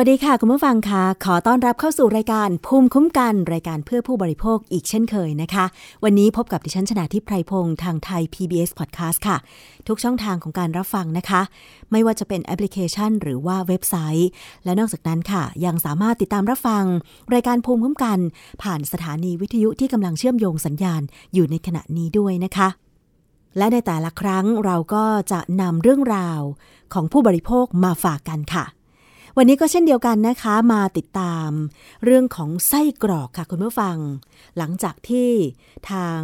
วัสดีค่ะ คุณผู้ฟังคะขอต้อนรับเข้าสู่รายการภูมิคุ้มกัน รายการเพื่อผู้บริโภคอีกเช่นเคยนะคะ วันนี้พบกับดิฉันชนะทิพไพรพงศ์ทางไทย PBS Podcast ค่ะ ทุกช่องทางของการรับฟังนะคะ ไม่ว่าจะเป็นแอปพลิเคชัน หรือว่าเว็บไซต์ และนอกจากนั้นค่ะ ยังสามารถติดตามรับฟัง รายการภูมิคุ้มกัน ผ่านสถานีวิทยุที่กำลังเชื่อมโยงสัญญาณอยู่ในขณะนี้ด้วยนะคะและในแต่ละครั้งเราก็จะนำเรื่องราวของผู้บริโภคมาฝากกันค่ะ วันนี้ก็เช่นเดียวกันนะคะมาติดตาม เรื่องของไส้กรอกค่ะคุณผู้ฟัง หลังจากที่ทาง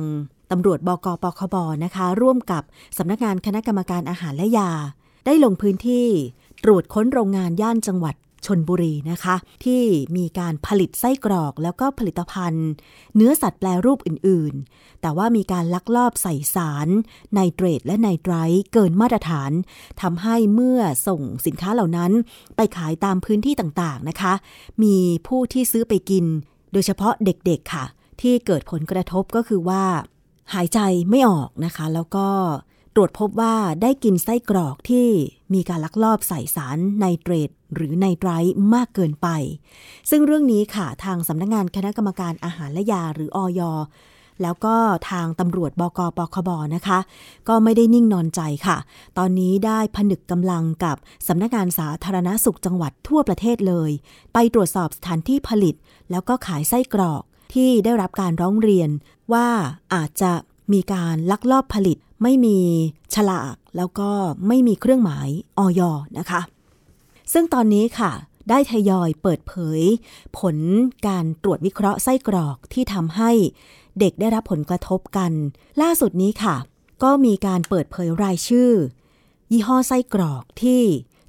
ตำรวจบกปคบนะคะ ร่วมกับสำนักงานคณะกรรมการอาหารและยา ได้ลงพื้นที่ตรวจค้นโรงงานย่านจังหวัด ชนบุรีนะคะ ที่มีการผลิตไส้กรอกแล้วก็ผลิตภัณฑ์ เนื้อสัตว์แปลรูปอื่นๆ แต่ว่ามีการลักลอบใส่สารไนเตรตและไนไตร์เกินมาตรฐานทำให้เมื่อส่งสินค้าเหล่านั้น ไปขายตามพื้นที่ต่างๆนะคะ มีผู้ที่ซื้อไปกิน โดยเฉพาะเด็กๆค่ะ ที่เกิดผลกระทบก็คือว่า หายใจไม่ออกนะคะ แล้วก็ ตรวจพบว่าได้กินไส้กรอกที่มีการลักลอบใส่สารไนเตรตหรือไนไตรท์มากเกินไป ซึ่งเรื่องนี้ค่ะทางสำนักงงานคณะกรรมการอาหารและยาหรืออยแล้วก็ทางตำรวจบกปคบนะคะ ก็ไม่ได้นิ่งนอนใจค่ะ ตอนนี้ได้ผนึกกำลังกับสำนักงานสาธารณสุขจังหวัดทั่วประเทศเลย ไปตรวจสอบสถานที่ผลิต แล้วก็ขายไส้กรอกที่ได้รับการร้องเรียนว่าอาจจะมีการลักลอบผลิต ไม่มีฉลาก แล้วก็ไม่มีเครื่องหมายออยนะคะ ซึ่งตอนนี้ค่ะ ได้ทยอยเปิดเผย ผลการตรวจวิเคราะห์ไส้กรอกที่ทำให้เด็กได้รับผลกระทบกัน ล่าสุดนี้ค่ะ ก็มีการเปิดเผยรายชื่อ ยี่ห้อไส้กรอกที่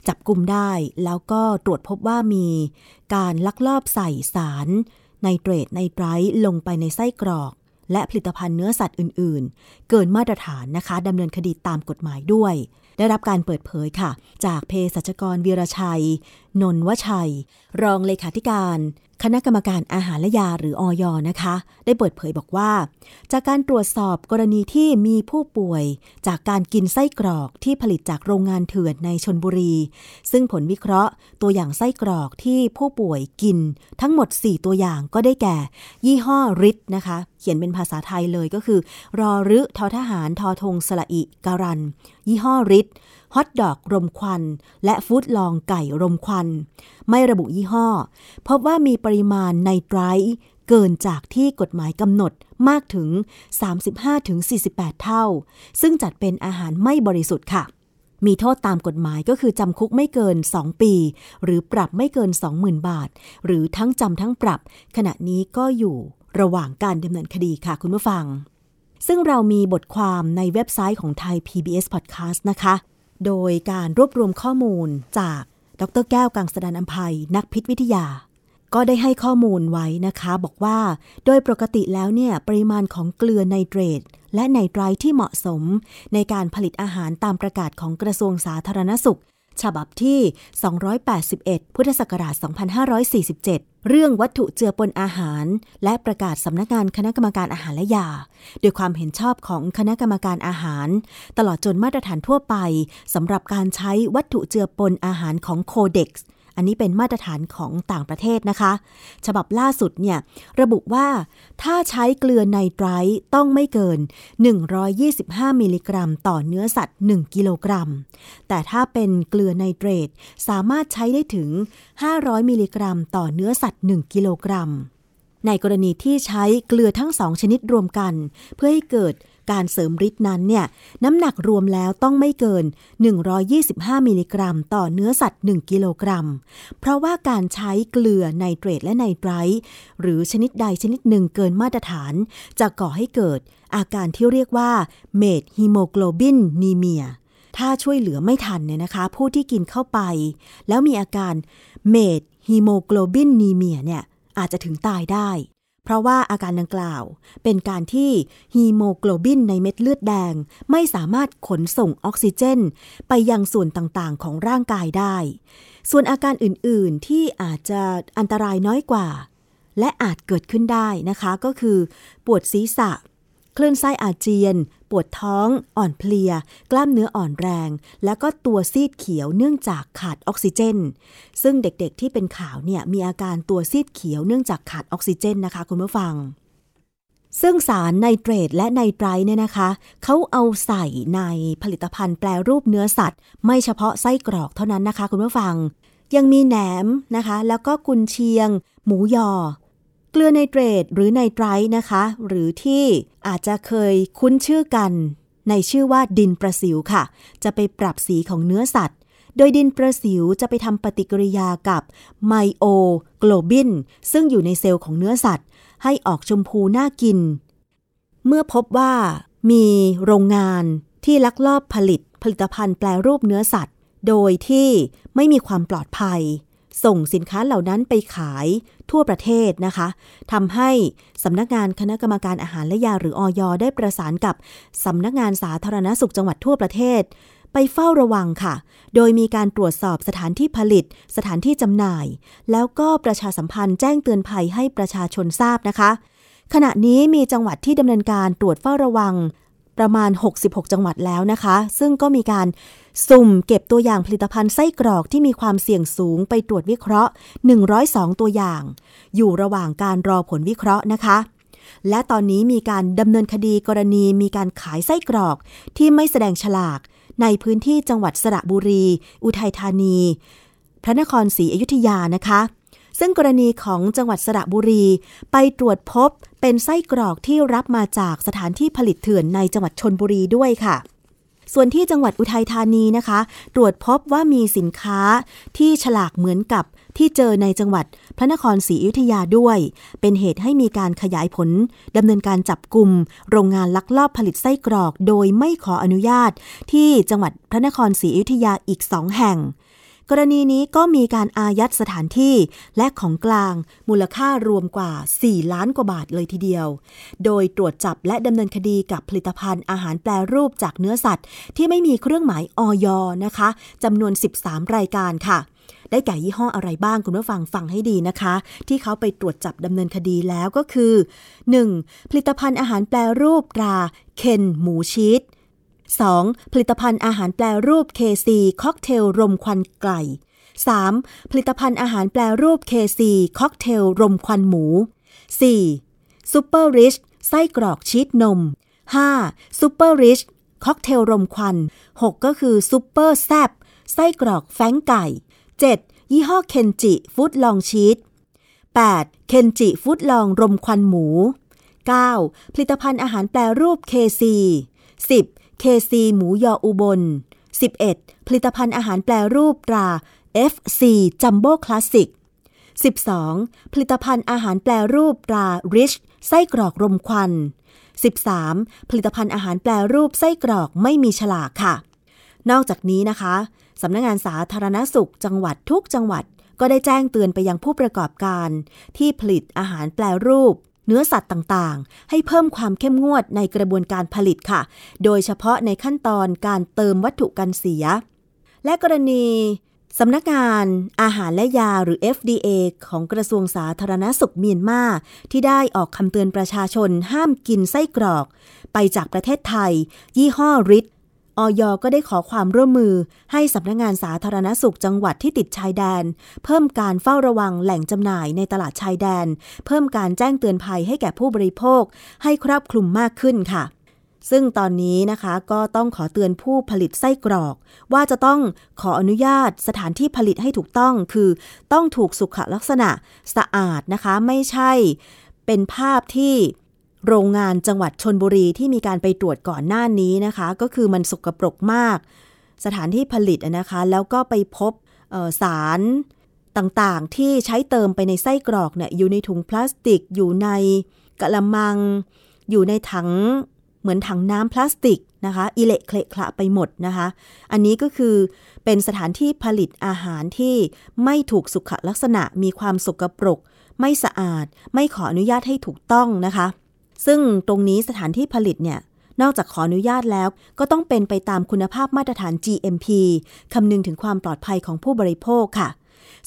จับกลุ่มได้ แล้วก็ตรวจพบว่ามีการลักลอบใส่สารไนเตรตไนไตรท์ลงไปในไส้กรอก และผลิตภัณฑ์เนื้อสัตว์อื่น ๆ เกินมาตรฐานนะคะดำเนินคดีตามกฎหมายด้วย ได้รับการเปิดเผยค่ะ จากเภสัชกรวีรชัย นนวชัย รองเลขาธิการ คณะกรรมการอาหารและยาหรืออยนะคะ ได้เปิดเผยบอกว่า จากการตรวจสอบกรณีที่มีผู้ป่วย จากการกินไส้กรอกที่ผลิตจากโรงงานเถื่อนในชนบุรี ซึ่งผลวิเคราะห์ ตัวอย่างไส้กรอกที่ผู้ป่วยกิน ทั้งหมด 4 ตัวอย่างก็ได้แก่ ยี่ห้อริทนะคะ เขียนเป็นภาษาไทยเลยก็คือ รอรึทอทหารทอทงสละอิการัน ยี่ห้อริท ฮอทดอกรมควัน และฟู้ดลองไก่รมควัน ไม่ระบุยี่ห้อ พบว่ามีปริมาณไนไตร์เกินจากที่กฎหมายกำหนดมากถึง 35-48 เท่า ซึ่งจัดเป็นอาหารไม่บริสุทธิ์ค่ะ มีโทษตามกฎหมายก็คือจำคุกไม่เกิน 2 ปี หรือปรับไม่เกิน 20,000 บาท หรือทั้งจำทั้งปรับ ขณะนี้ก็อยู่ระหว่างการดำเนินคดีค่ะคุณผู้ฟัง ซึ่งเรามีบทความในเว็บไซต์ของไทย PBS Podcast นะคะ โดยการรวบรวมข้อมูลจากดรแก้วกังสดานอัมภัยนักพิษวิทยา ก็ได้ให้ข้อมูลไว้นะคะ บอกว่าโดยปกติแล้วเนี่ยปริมาณของเกลือไนเตรตและไนไตรท์ที่เหมาะสม ในการผลิตอาหารตามประกาศของกระทรวงสาธารณสุข ฉบับที่ 281 พุทธศักราช 2547 เรื่องวัตถุเจือปนอาหาร และประกาศสำนักงานคณะกรรมการอาหารและยา โดยความเห็นชอบของคณะกรรมการอาหาร ตลอดจนมาตรฐานทั่วไปสำหรับการใช้วัตถุเจือปนอาหารของโคเด็กซ์ อันนี้เป็นมาตรฐานของต่างประเทศนะคะ ฉบับล่าสุดเนี่ยระบุว่าถ้าใช้เกลือไนไตรท์ต้องไม่เกิน 125 มิลลิกรัม ต่อเนื้อสัตว์ 1 กิโลกรัม แต่ถ้าเป็นเกลือไนเตรตสามารถใช้ได้ถึง 500 มิลลิกรัม ต่อเนื้อสัตว์ 1 กิโลกรัม ในกรณีที่ใช้เกลือทั้งสองชนิดรวมกัน เพื่อให้เกิด การเสริมฤทธิ์นั้นเนี่ยน้ำหนักรวมแล้วต้องไม่เกิน 125 มิลลิกรัม ต่อเนื้อสัตว์ 1 กิโลกรัม เพราะว่าการใช้เกลือไนเตรตและไนไตรท์หรือชนิดใดชนิดหนึ่งเกินมาตรฐาน จะก่อให้เกิด อาการที่เรียกว่า methemoglobinemia ถ้าช่วยเหลือไม่ทันเนี่ยนะคะ ผู้ที่กินเข้าไป แล้วมีอาการ methemoglobinemia เนี่ยอาจจะถึงตายได้ เพราะว่าอาการดังกล่าว เป็นการที่ฮีโมโกลบินในเม็ดเลือดแดง ไม่สามารถขนส่งออกซิเจน ไปยังส่วนต่างๆ ของร่างกายได้ ส่วนอาการอื่นๆที่อาจจะอันตรายน้อยกว่า และอาจเกิดขึ้นได้นะคะ ก็คือ ปวดศีรษะ คลื่นไส้อาเจียน ปวดท้อง อ่อนเพลีย กล้ามเนื้ออ่อนแรง แล้วก็ตัวซีดเขียวเนื่องจากขาดออกซิเจน ซึ่งเด็กๆที่เป็นข่าวเนี่ยมีอาการตัวซีดเขียวเนื่องจากขาดออกซิเจนนะคะคุณผู้ฟัง ซึ่งสารไนเตรตและไนไตรเนี่ยนะคะเขาเอาใส่ในผลิตภัณฑ์แปรรูปเนื้อสัตว์ ไม่เฉพาะไส้กรอกเท่านั้นนะคะคุณผู้ฟัง ยังมีแหนมนะคะ แล้วก็กุนเชียง หมูยอ เกลือไนเตรตหรือไนไตรนะคะ หรือที่อาจจะเคยคุ้นชื่อกัน ในชื่อว่าดินประสิวค่ะ จะไปปรับสีของเนื้อสัตว์ โดยดินประสิวจะไปทำปฏิกิริยากับไมโอโกลบิน ซึ่งอยู่ในเซลล์ของเนื้อสัตว์ ให้ออกชมพูน่ากิน เมื่อพบว่ามีโรงงานที่ลักลอบผลิตผลิตภัณฑ์แปลรูปเนื้อสัตว์ โดยที่ไม่มีความปลอดภัย ส่งสินค้าเหล่านั้นไปขายทั่วประเทศนะคะทำให้สำนักงานคณะกรรมการอาหารและยาหรืออยได้ประสานกับสำนักงานสาธารณสุขจังหวัดทั่วประเทศ ไปเฝ้าระวังค่ะ โดยมีการตรวจสอบสถานที่ผลิต สถานที่จำหน่าย แล้วก็ประชาสัมพันธ์แจ้งเตือนภัยให้ประชาชนทราบนะคะ ขณะนี้มีจังหวัดที่ดำเนินการตรวจเฝ้าระวังประมาณ 66 จังหวัดแล้วนะคะ ซึ่งก็มีการ สุ่มเก็บตัวอย่างผลิตภัณฑ์ไส้กรอกที่มีความเสี่ยงสูงไปตรวจวิเคราะห์ 102 ตัวอย่าง อยู่ระหว่างการรอผลวิเคราะห์นะคะ และตอนนี้มีการดำเนินคดีกรณีมีการขายไส้กรอกที่ไม่แสดงฉลาก ในพื้นที่จังหวัดสระบุรี อุทัยธานี พระนครศรีอยุธยานะคะซึ่งกรณีของจังหวัดสระบุรี ไปตรวจพบเป็นไส้กรอกที่รับมาจากสถานที่ผลิตเถื่อนในจังหวัดชนบุรีด้วยค่ะ ส่วนที่จังหวัดอุทัยธานีนะคะ ตรวจพบว่ามีสินค้าที่ฉลากเหมือนกับที่เจอในจังหวัดพระนครศรีอยุธยาด้วย เป็นเหตุให้มีการขยายผลดำเนินการจับกลุ่มโรงงานลักลอบผลิตไส้กรอก โดยไม่ขออนุญาต ที่จังหวัดพระนครศรีอยุธยาอีกสองแห่ง กรณีนี้ก็มีการอายัดสถานที่และของกลางมูลค่ารวมกว่า 4 ล้านกว่าบาทเลยทีเดียว โดยตรวจจับและดำเนินคดีกับผลิตภัณฑ์อาหารแปรรูปจากเนื้อสัตว์ ที่ไม่มีเครื่องหมายออยนะคะจำนวน 13 รายการค่ะได้แก่ยี่ห้ออะไรบ้างคุณผู้ฟังฟังให้ดีนะคะ ที่เขาไปตรวจจับดำเนินคดีแล้วก็คือ 1. ผลิตภัณฑ์อาหารแปรรูปตราเคนหมูชีส 2. ผลิตภัณฑ์อาหารแปรรูป KC ค็อกเทลรมควันไก่ 3. ผลิตภัณฑ์อาหารแปรรูป KC ค็อกเทลรมควันหมู 4. ซูเปอร์ริชไส้กรอกชีสนม 5. ซูเปอร์ริชค็อกเทลรมควัน 6 ก็คือซูเปอร์แซบไส้กรอกแฟรงค์ไก่ 7. ยี่ห้อเคนจิฟูดลองชีส 8. เคนจิฟูดลองรมควันหมู 9. ผลิตภัณฑ์อาหารแปรรูป KC 10. KC หมูยออุบล 11. ผลิตภัณฑ์อาหารแปรรูปตรา FC จัมโบ้คลาสสิก 12. ผลิตภัณฑ์อาหารแปรรูปตรา Rich ไส้กรอกรมควัน 13. ผลิตภัณฑ์อาหารแปรรูปไส้กรอกไม่มีฉลากค่ะ นอกจากนี้นะคะสำนักงงานสาธารณสุขจังหวัดทุกจังหวัดก็ได้แจ้งเตือนไปยังผู้ประกอบการ ที่ผลิตอาหารแปรรูป เนื้อสัตว์ต่างๆ ให้เพิ่มความเข้มงวดในกระบวนการผลิตค่ะ โดยเฉพาะในขั้นตอนการเติมวัตถุกันเสีย และกรณีสำนักงานอาหารและยาหรือ FDA ของกระทรวงสาธารณสุขเมียนมาที่ได้ออกคำเตือนประชาชนห้ามกินไส้กรอก ไปจากประเทศไทย ยี่ห้อริท ออยก็ได้ขอความร่วมมือให้สำนักงงานสาธารณสุขจังหวัดที่ติดชายแดน เพิ่มการเฝ้าระวังแหล่งจำหน่ายในตลาดชายแดน เพิ่มการแจ้งเตือนภัยให้แก่ผู้บริโภค ให้ครอบคลุมมากขึ้นค่ะ ซึ่งตอนนี้นะคะก็ต้องขอเตือนผู้ผลิตไส้กรอก ว่าจะต้องขออนุญาตสถานที่ผลิตให้ถูกต้องคือ ต้องถูกสุขลักษณะสะอาดนะคะ ไม่ใช่ เป็นภาพที่ โรงงานจังหวัดชนบุรีที่มีการไปตรวจก่อนหน้านี้นะคะ ก็คือมันสกปรกมาก สถานที่ผลิตนะคะ แล้วก็ไปพบสารต่างๆ ที่ใช้เติมไปในไส้กรอกเนี่ยอยู่ในถุงพลาสติก อยู่ในกะละมัง อยู่ในถังเหมือนถังน้ำพลาสติกนะคะอิเละเคละคละไปหมดนะคะ อันนี้ก็คือเป็นสถานที่ผลิตอาหารที่ไม่ถูกสุขลักษณะมีความสกปรก ไม่สะอาด ไม่ขออนุญาตให้ถูกต้องนะคะ ซึ่งตรงนี้สถานที่ผลิตเนี่ยนอกจากขออนุญาตแล้ว ก็ต้องเป็นไปตามคุณภาพมาตรฐาน GMP คำนึงถึงความปลอดภัยของผู้บริโภคค่ะ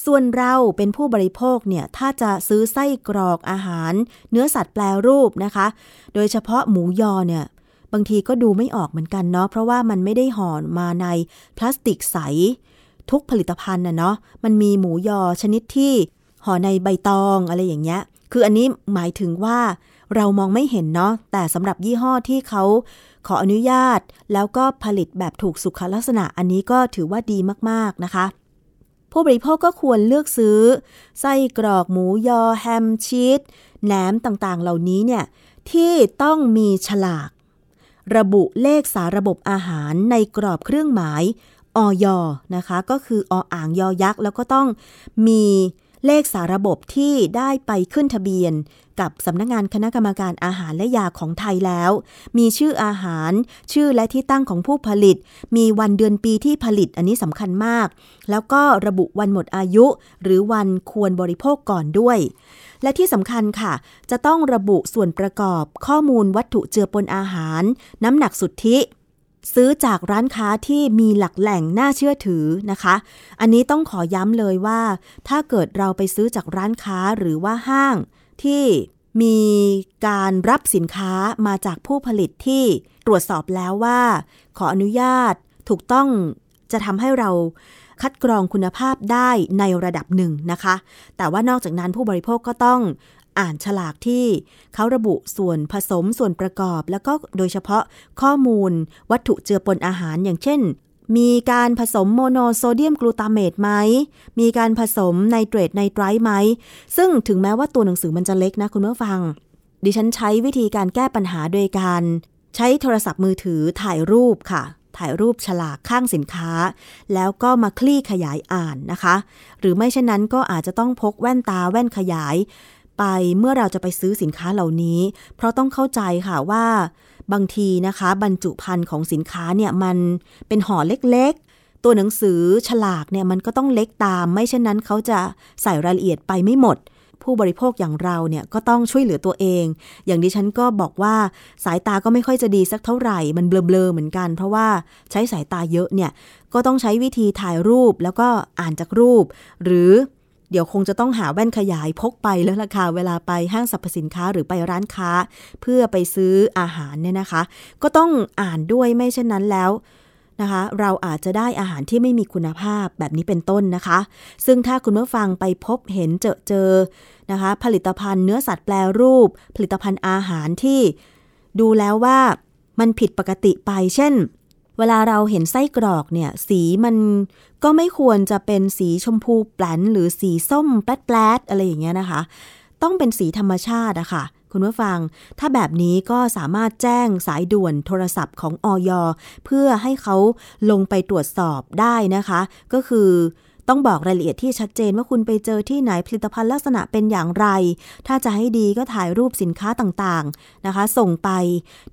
ส่วนเราเป็นผู้บริโภคเนี่ย ถ้าจะซื้อไส้กรอกอาหาร เนื้อสัตว์แปลรูปนะคะ โดยเฉพาะหมูยอเนี่ย บางทีก็ดูไม่ออกเหมือนกันเนาะ เพราะว่ามันไม่ได้ห่อมาในพลาสติกใส ทุกผลิตภัณฑ์นะเนาะ มันมีหมูยอชนิดที่ห่อในใบตองอะไรอย่างเงี้ย คืออันนี้หมายถึงว่า เรามองไม่เห็นเนาะแต่สำหรับยี่ห้อที่เขาขออนุญาต แล้วก็ผลิตแบบถูกสุขลักษณะอันนี้ก็ถือว่าดีมากๆนะคะ ผู้บริโภคก็ควรเลือกซื้อ ไส้กรอกหมูยอ แฮมชีสแหนมต่างๆ เหล่านี้เนี่ยที่ต้องมีฉลาก ระบุเลขสาระบบอาหารในกรอบเครื่องหมายออยนะคะ ก็คือออ่างยอยักษ์ แล้วก็ต้องมี เลขสาระบบที่ได้ไปขึ้นทะเบียน กับสำนักงงานคณะกรรมการอาหารและยาของไทยแล้ว มีชื่ออาหาร ชื่อและที่ตั้งของผู้ผลิต มีวันเดือนปีที่ผลิตอันนี้สำคัญมาก แล้วก็ระบุวันหมดอายุ หรือวันควรบริโภคก่อนด้วย และที่สำคัญค่ะ จะต้องระบุส่วนประกอบข้อมูลวัตถุเจือปนอาหาร น้ำหนักสุทธิ ซื้อจากร้านค้าที่มีหลักแหล่งน่าเชื่อถือนะคะ อันนี้ต้องขอย้ำเลยว่า ถ้าเกิดเราไปซื้อจากร้านค้าหรือว่าห้างที่มีการรับสินค้ามาจากผู้ผลิตที่ตรวจสอบแล้วว่า ขออนุญาตถูกต้องจะทำให้เราคัดกรองคุณภาพได้ในระดับหนึ่งนะคะ แต่ว่านอกจากนั้นผู้บริโภคก็ต้อง อ่านฉลากที่เขาระบุส่วนผสมส่วนประกอบ แล้วก็โดยเฉพาะข้อมูลวัตถุเจือปนอาหารอย่างเช่น มีการผสมโมโนโซเดียมกลูตาเมตไหม มีการผสมไนเตรตไนไตรท์ไหม ซึ่งถึงแม้ว่าตัวหนังสือมันจะเล็กนะคุณผู้ฟัง ดิฉันใช้วิธีการแก้ปัญหาโดยการใช้โทรศัพท์มือถือถ่ายรูปค่ะถ่ายรูปฉลากข้างสินค้า แล้วก็มาคลี่ขยายอ่านนะคะ หรือไม่เช่นนั้นก็อาจจะต้องพกแว่นตาแว่นขยาย ไปเมื่อเราจะไปซื้อสินค้าเหล่านี้ เพราะต้องเข้าใจค่ะว่า บางทีนะคะ บรรจุภัณฑ์ของสินค้าเนี่ยมันเป็นห่อเล็กๆ ตัวหนังสือฉลากเนี่ยมันก็ต้องเล็กตาม ไม่เช่นนั้นเขาจะใส่รายละเอียดไปไม่หมด ผู้บริโภคอย่างเราเนี่ยก็ต้องช่วยเหลือตัวเอง อย่างดิฉันก็บอกว่าสายตาก็ไม่ค่อยจะดีสักเท่าไหร่มันเบลอๆเหมือนกัน เพราะว่าใช้สายตาเยอะเนี่ยก็ต้องใช้วิธีถ่ายรูปแล้วก็อ่านจากรูป หรือ เดี๋ยวคงจะต้องหาแว่นขยายพกไปแล้วราคาเวลาไปห้างสรรพสินค้าหรือไปร้านค้า เพื่อไปซื้ออาหารเนี่ยนะคะ ก็ต้องอ่านด้วยไม่เช่นนั้นแล้วนะคะ เราอาจจะได้อาหารที่ไม่มีคุณภาพแบบนี้เป็นต้นนะคะ ซึ่งถ้าคุณเมื่อฟังไปพบเห็นเจอเจอนะคะ ผลิตภัณฑ์เนื้อสัตว์แปลรูป ผลิตภัณฑ์อาหารที่ดูแล้วว่ามันผิดปกติไปเช่น เวลาเราเห็นไส้กรอกเนี่ย สีมันก็ไม่ควรจะเป็นสีชมพูแปลนหรือสีส้มแปลดๆอะไรอย่างเงี้ยนะคะ ต้องเป็นสีธรรมชาติอะคะ่ะ คุณผู้ฟัง ถ้าแบบนี้ก็สามารถแจ้งสายด่วนโทรศัพท์ของออยเพื่อให้เขาลงไปตรวจสอบได้นะคะ ก็คือ ต้องบอกรายละเอียดที่ชัดเจนว่าคุณไปเจอที่ไหนผลิตภัณฑ์ลักษณะเป็นอย่างไร ถ้าจะให้ดีก็ถ่ายรูปสินค้าต่างๆนะคะ ส่งไป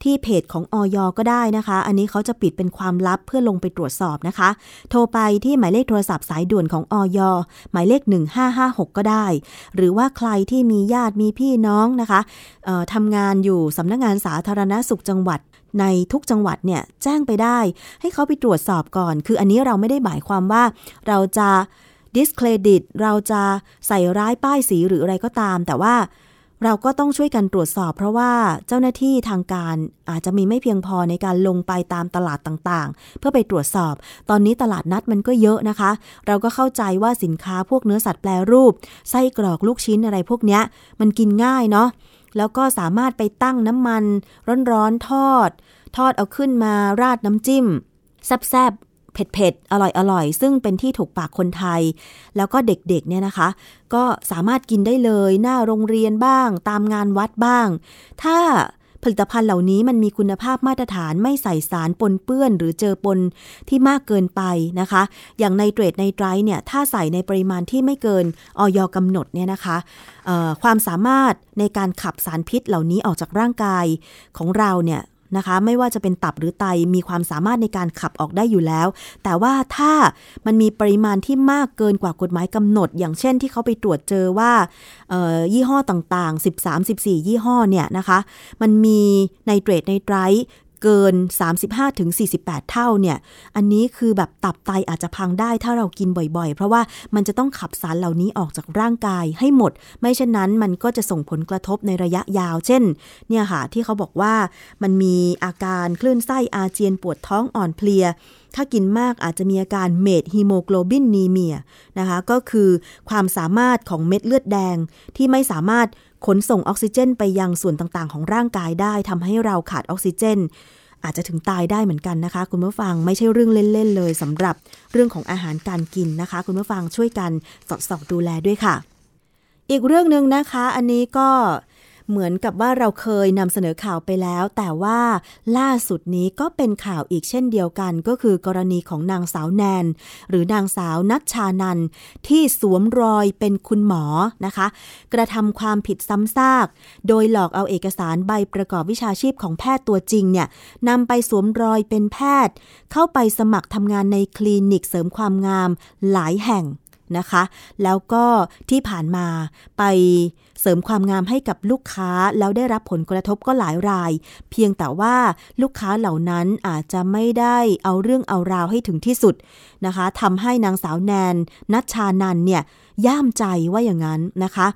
ที่เพจของออยก็ได้นะคะ อันนี้เขาจะปิดเป็นความลับเพื่อลงไปตรวจสอบนะคะ โทรไปที่หมายเลขโทรศัพท์สายด่วนของออยหมายเลข 1556 ก็ได้ หรือว่าใครที่มีญาติมีพี่น้องนะคะทำงานอยู่สำนักงงานสาธารณสุขจังหวัด ในทุกจังหวัดเนี่ยแจ้งไปได้ ให้เขาไปตรวจสอบก่อน คืออันนี้เราไม่ได้หมายความว่าเราจะ discredit เราจะใส่ร้ายป้ายสีหรืออะไรก็ตาม แต่ว่าเราก็ต้องช่วยกันตรวจสอบ เพราะว่าเจ้าหน้าที่ทางการอาจจะมีไม่เพียงพอในการลงไปตามตลาดต่างๆ เพื่อไปตรวจสอบ ตอนนี้ตลาดนัดมันก็เยอะนะคะ เราก็เข้าใจว่าสินค้าพวกเนื้อสัตว์แปรรูป ไส้กรอกลูกชิ้นอะไรพวกนี้มันกินง่ายเนาะ แล้วก็สามารถไปตั้งน้ำมัน ร้อนๆทอด ทอดเอาขึ้นมาราดน้ำจิ้ม แซ่บๆ เผ็ดๆ อร่อยๆ ซึ่งเป็นที่ถูกปากคนไทย แล้วก็เด็กๆ เนี่ยนะคะ ก็สามารถกินได้เลย หน้าโรงเรียนบ้าง ตามงานวัดบ้าง ถ้า ผลิตภัณฑ์เหล่านี้มันมีคุณภาพมาตรฐานไม่ใส่สารปนเปื้อน หรือเจอปนที่มากเกินไปนะคะ อย่างในเตรดในไตรเนี่ยถ้าใส่ในปริมาณที่ไม่เกินออยกำหนดเนี่ยนะคะความสามารถในการขับสารพิษเหล่านี้ออกจากร่างกายของเราเนี่ย นะคะ ไม่ว่าจะเป็นตับหรือไตมีความสามารถในการขับออกได้อยู่แล้ว แต่ว่าถ้ามันมีปริมาณที่มากเกินกว่ากฎหมายกำหนด อย่างเช่นที่เขาไปตรวจเจอว่ายี่ห้อต่างๆ 13-14 ยี่ห้อเนี่ยนะคะ มันมีไนเตรตไนไตร เกิน 35-48 เท่าเนี่ย อันนี้คือแบบตับไตอาจจะพังได้ถ้าเรากินบ่อยๆ เพราะว่ามันจะต้องขับสารเหล่านี้ออกจากร่างกายให้หมด ไม่เช่นนั้นมันก็จะส่งผลกระทบในระยะยาว เช่น เนี่ยค่ะที่เขาบอกว่ามันมีอาการคลื่นไส้อาเจียนปวดท้องอ่อนเพลีย ถ้ากินมากอาจจะมีอาการ methemoglobinemia นะคะ ก็คือความสามารถของเม็ดเลือดแดงที่ไม่สามารถ ขนส่งออกซิเจนไปยังส่วนต่างๆ ของร่างกายได้ทำให้เราขาดออกซิเจน อาจจะถึงตายได้เหมือนกันนะคะ คุณผู้ฟังไม่ใช่เรื่องเล่นๆเลยสำหรับเรื่องของอาหารการกินนะคะ คุณผู้ฟังช่วยกันสอดส่องดูแลด้วยค่ะ อีกเรื่องหนึ่งนะคะ อันนี้ก็เเหมือนกับว่าเราเคยนำเสนอข่าวไปแล้ว แต่ว่าล่าสุดนี้ก็เป็นข่าวอีกเช่นเดียวกัน ก็คือกรณีของนางสาวแนน หรือนางสาวนัชชานันที่สวมรอยเป็นคุณหมอนะคะ กระทำความผิดซ้ำซาก โดยหลอกเอาเอกสารใบประกอบวิชาชีพของแพทย์ตัวจริงเนี่ยนำไปสวมรอยเป็นแพทย์ เข้าไปสมัครทำงานในคลินิกเสริมความงามหลายแห่ง นะคะ แล้วก็ที่ผ่านมาไปเสริมความงามให้กับลูกค้าแล้วได้รับผลกระทบก็หลายราย เพียงแต่ว่าลูกค้าเหล่านั้นอาจจะไม่ได้เอาเรื่องเอาราวให้ถึงที่สุดนะคะทำให้นางสาวแนนนัชชานันเนี่ยย่ามใจว่าอย่างนั้นนะคะ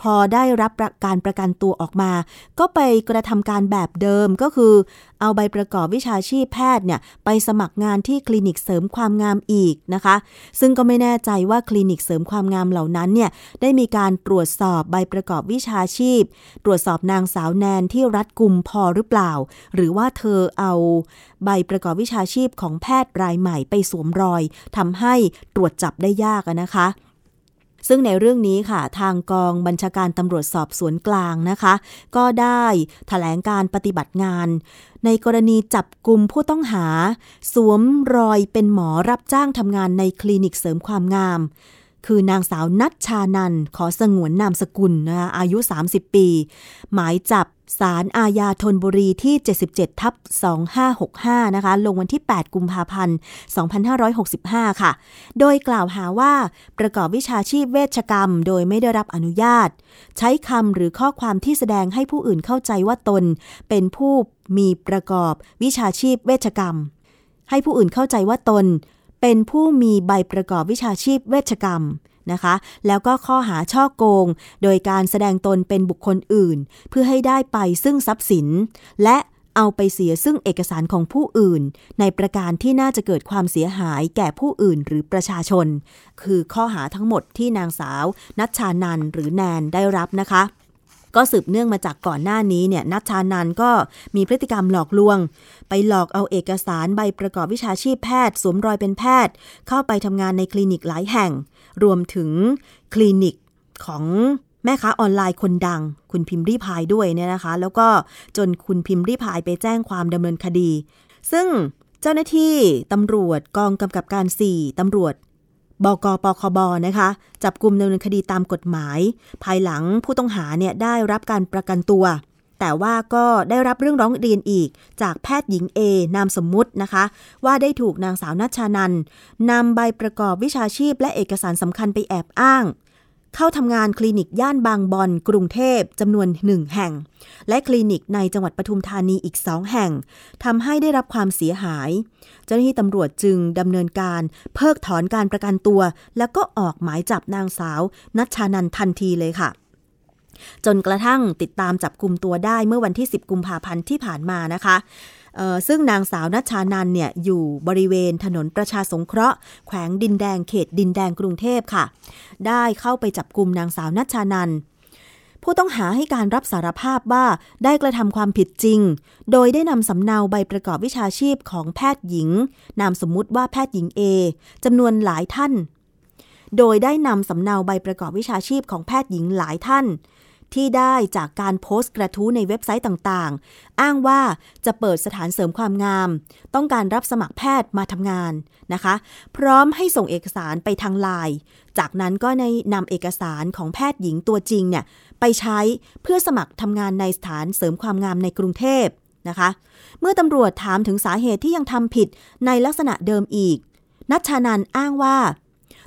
พอได้รับการประกันตัวออกมา ก็ไปกระทำการแบบเดิมก็คือ เอาใบประกอบวิชาชีพแพทย์เนี่ยไปสมัครงานที่คลินิกเสริมความงามอีกนะคะ ซึ่งก็ไม่แน่ใจว่าคลินิกเสริมความงามเหล่านั้นเนี่ยได้มีการตรวจสอบใบประกอบวิชาชีพ ตรวจสอบนางสาวแนนที่รัดกุมพอหรือเปล่า หรือว่าเธอเอาใบประกอบวิชาชีพของแพทย์รายใหม่ไปสวมรอยทำให้ตรวจจับได้ยากนะคะ ซึ่งในเรื่องนี้ค่ะ ทางกองบัญชาการตำรวจสอบสวนกลางนะคะ ก็ได้ถแถลงการปฏิบัติงาน ในกรณีจับกลุ่มผู้ต้องหา สวมรอยเป็นหมอรับจ้างทำงานในคลินิกเสริมความงาม คือนางสาวนัชชานันขอสงวนนามสกุลนะคะอายุ 30 ปี หมายจับ สารอาญาธนบุรีที่ 77 ทับ 2565 นะคะ ลงวันที่ 8 กุมภาพันธ์ 2565 ค่ะ โดยกล่าวหาว่าประกอบวิชาชีพเวชกรรม โดยไม่ได้รับอนุญาต ใช้คำหรือข้อความที่แสดงให้ผู้อื่นเข้าใจว่าตน เป็นผู้มีประกอบวิชาชีพเวชกรรม ให้ผู้อื่นเข้าใจว่าตน เป็นผู้มีใบประกอบวิชาชีพเวชกรรม นะคะ แล้วก็ข้อหาช่อโกง โดยการแสดงตนเป็นบุคคลอื่น เพื่อให้ได้ไปซึ่งทรัพย์สิน และเอาไปเสียซึ่งเอกสารของผู้อื่น ในประการที่น่าจะเกิดความเสียหายแก่ผู้อื่นหรือประชาชน คือข้อหาทั้งหมดที่นางสาว นัชชานันหรือแนนได้รับนะคะ ก็สืบเนื่องมาจากก่อนหน้านี้เนี่ยนัชชานันก็มีพฤติกรรมหลอกลวง ไปหลอกเอาเอกสารใบประกอบวิชาชีพแพทย์สวมรอยเป็นแพทย์ เข้าไปทำงานในคลินิกหลายแห่ง รวมถึงคลินิกของแม่ค้าออนไลน์คนดัง คุณพิมพ์รีพายด้วยเนี่ยนะคะ แล้วก็จนคุณพิมพ์รีพายไปแจ้งความดำเนินคดี ซึ่งเจ้าหน้าที่ตำรวจกองกำกับการ 4ตำรวจบกปคบนะคะ จับกลุ่มดำเนินคดีตามกฎหมาย ภายหลังผู้ต้องหาเนี่ยได้รับการประกันตัว แต่ว่าก็ได้รับเรื่องร้องเรียนอีก จากแพทย์หญิง A นามสมมุตินะคะ ว่าได้ถูกนางสาวนัชชานันนำใบประกอบวิชาชีพและเอกสารสำคัญไปแอบอ้าง เข้าทำงานคลินิกย่านบางบอนกรุงเทพจำนวนหนึ่งแห่ง และคลินิกในจังหวัดปทุมธานีอีกสองแห่งทำให้ได้รับความเสียหาย เจ้าหน้าที่ตำรวจจึงดำเนินการ เพิกถอนการประกันตัว แล้วก็ออกหมายจับนางสาว นัชชานันทันทีเลยค่ะ จนกระทั่งติดตามจับกลุ่มตัวได้เมื่อวันที่ 10 กุมภาพันธ์ที่ผ่านมานะคะซึ่งนางสาวนัชชานันเนี่ยอยู่บริเวณถนนประชาสงเคราะห์แขวงดินแดงเขตดินแดงกรุงเทพค่ะ ได้เข้าไปจับกลุ่มนางสาวนัชชานันผู้ต้องหาให้การรับสารภาพว่าได้กระทำความผิดจริง โดยได้นำสำเนาใบประกอบวิชาชีพของแพทย์หญิง นามสมมุติว่าแพทย์หญิง A จำนวนหลายท่าน โดยได้นำสำเนาใบประกอบวิชาชีพของแพทย์หญิงหลายท่าน ที่ได้จากการโพสต์กระทู้ในเว็บไซต์ต่างๆ อ้างว่าจะเปิดสถานเสริมความงาม ต้องการรับสมัครแพทย์มาทำงานนะคะ พร้อมให้ส่งเอกสารไปทางไลน์จากนั้นก็ในนำเอกสารของแพทย์หญิงตัวจริงเนี่ยไปใช้เพื่อสมัครทำงานในสถานเสริมความงามในกรุงเทพนะคะ เมื่อตำรวจถามถึงสาเหตุที่ยังทำผิดในลักษณะเดิมอีก นัชชานันอ้างว่า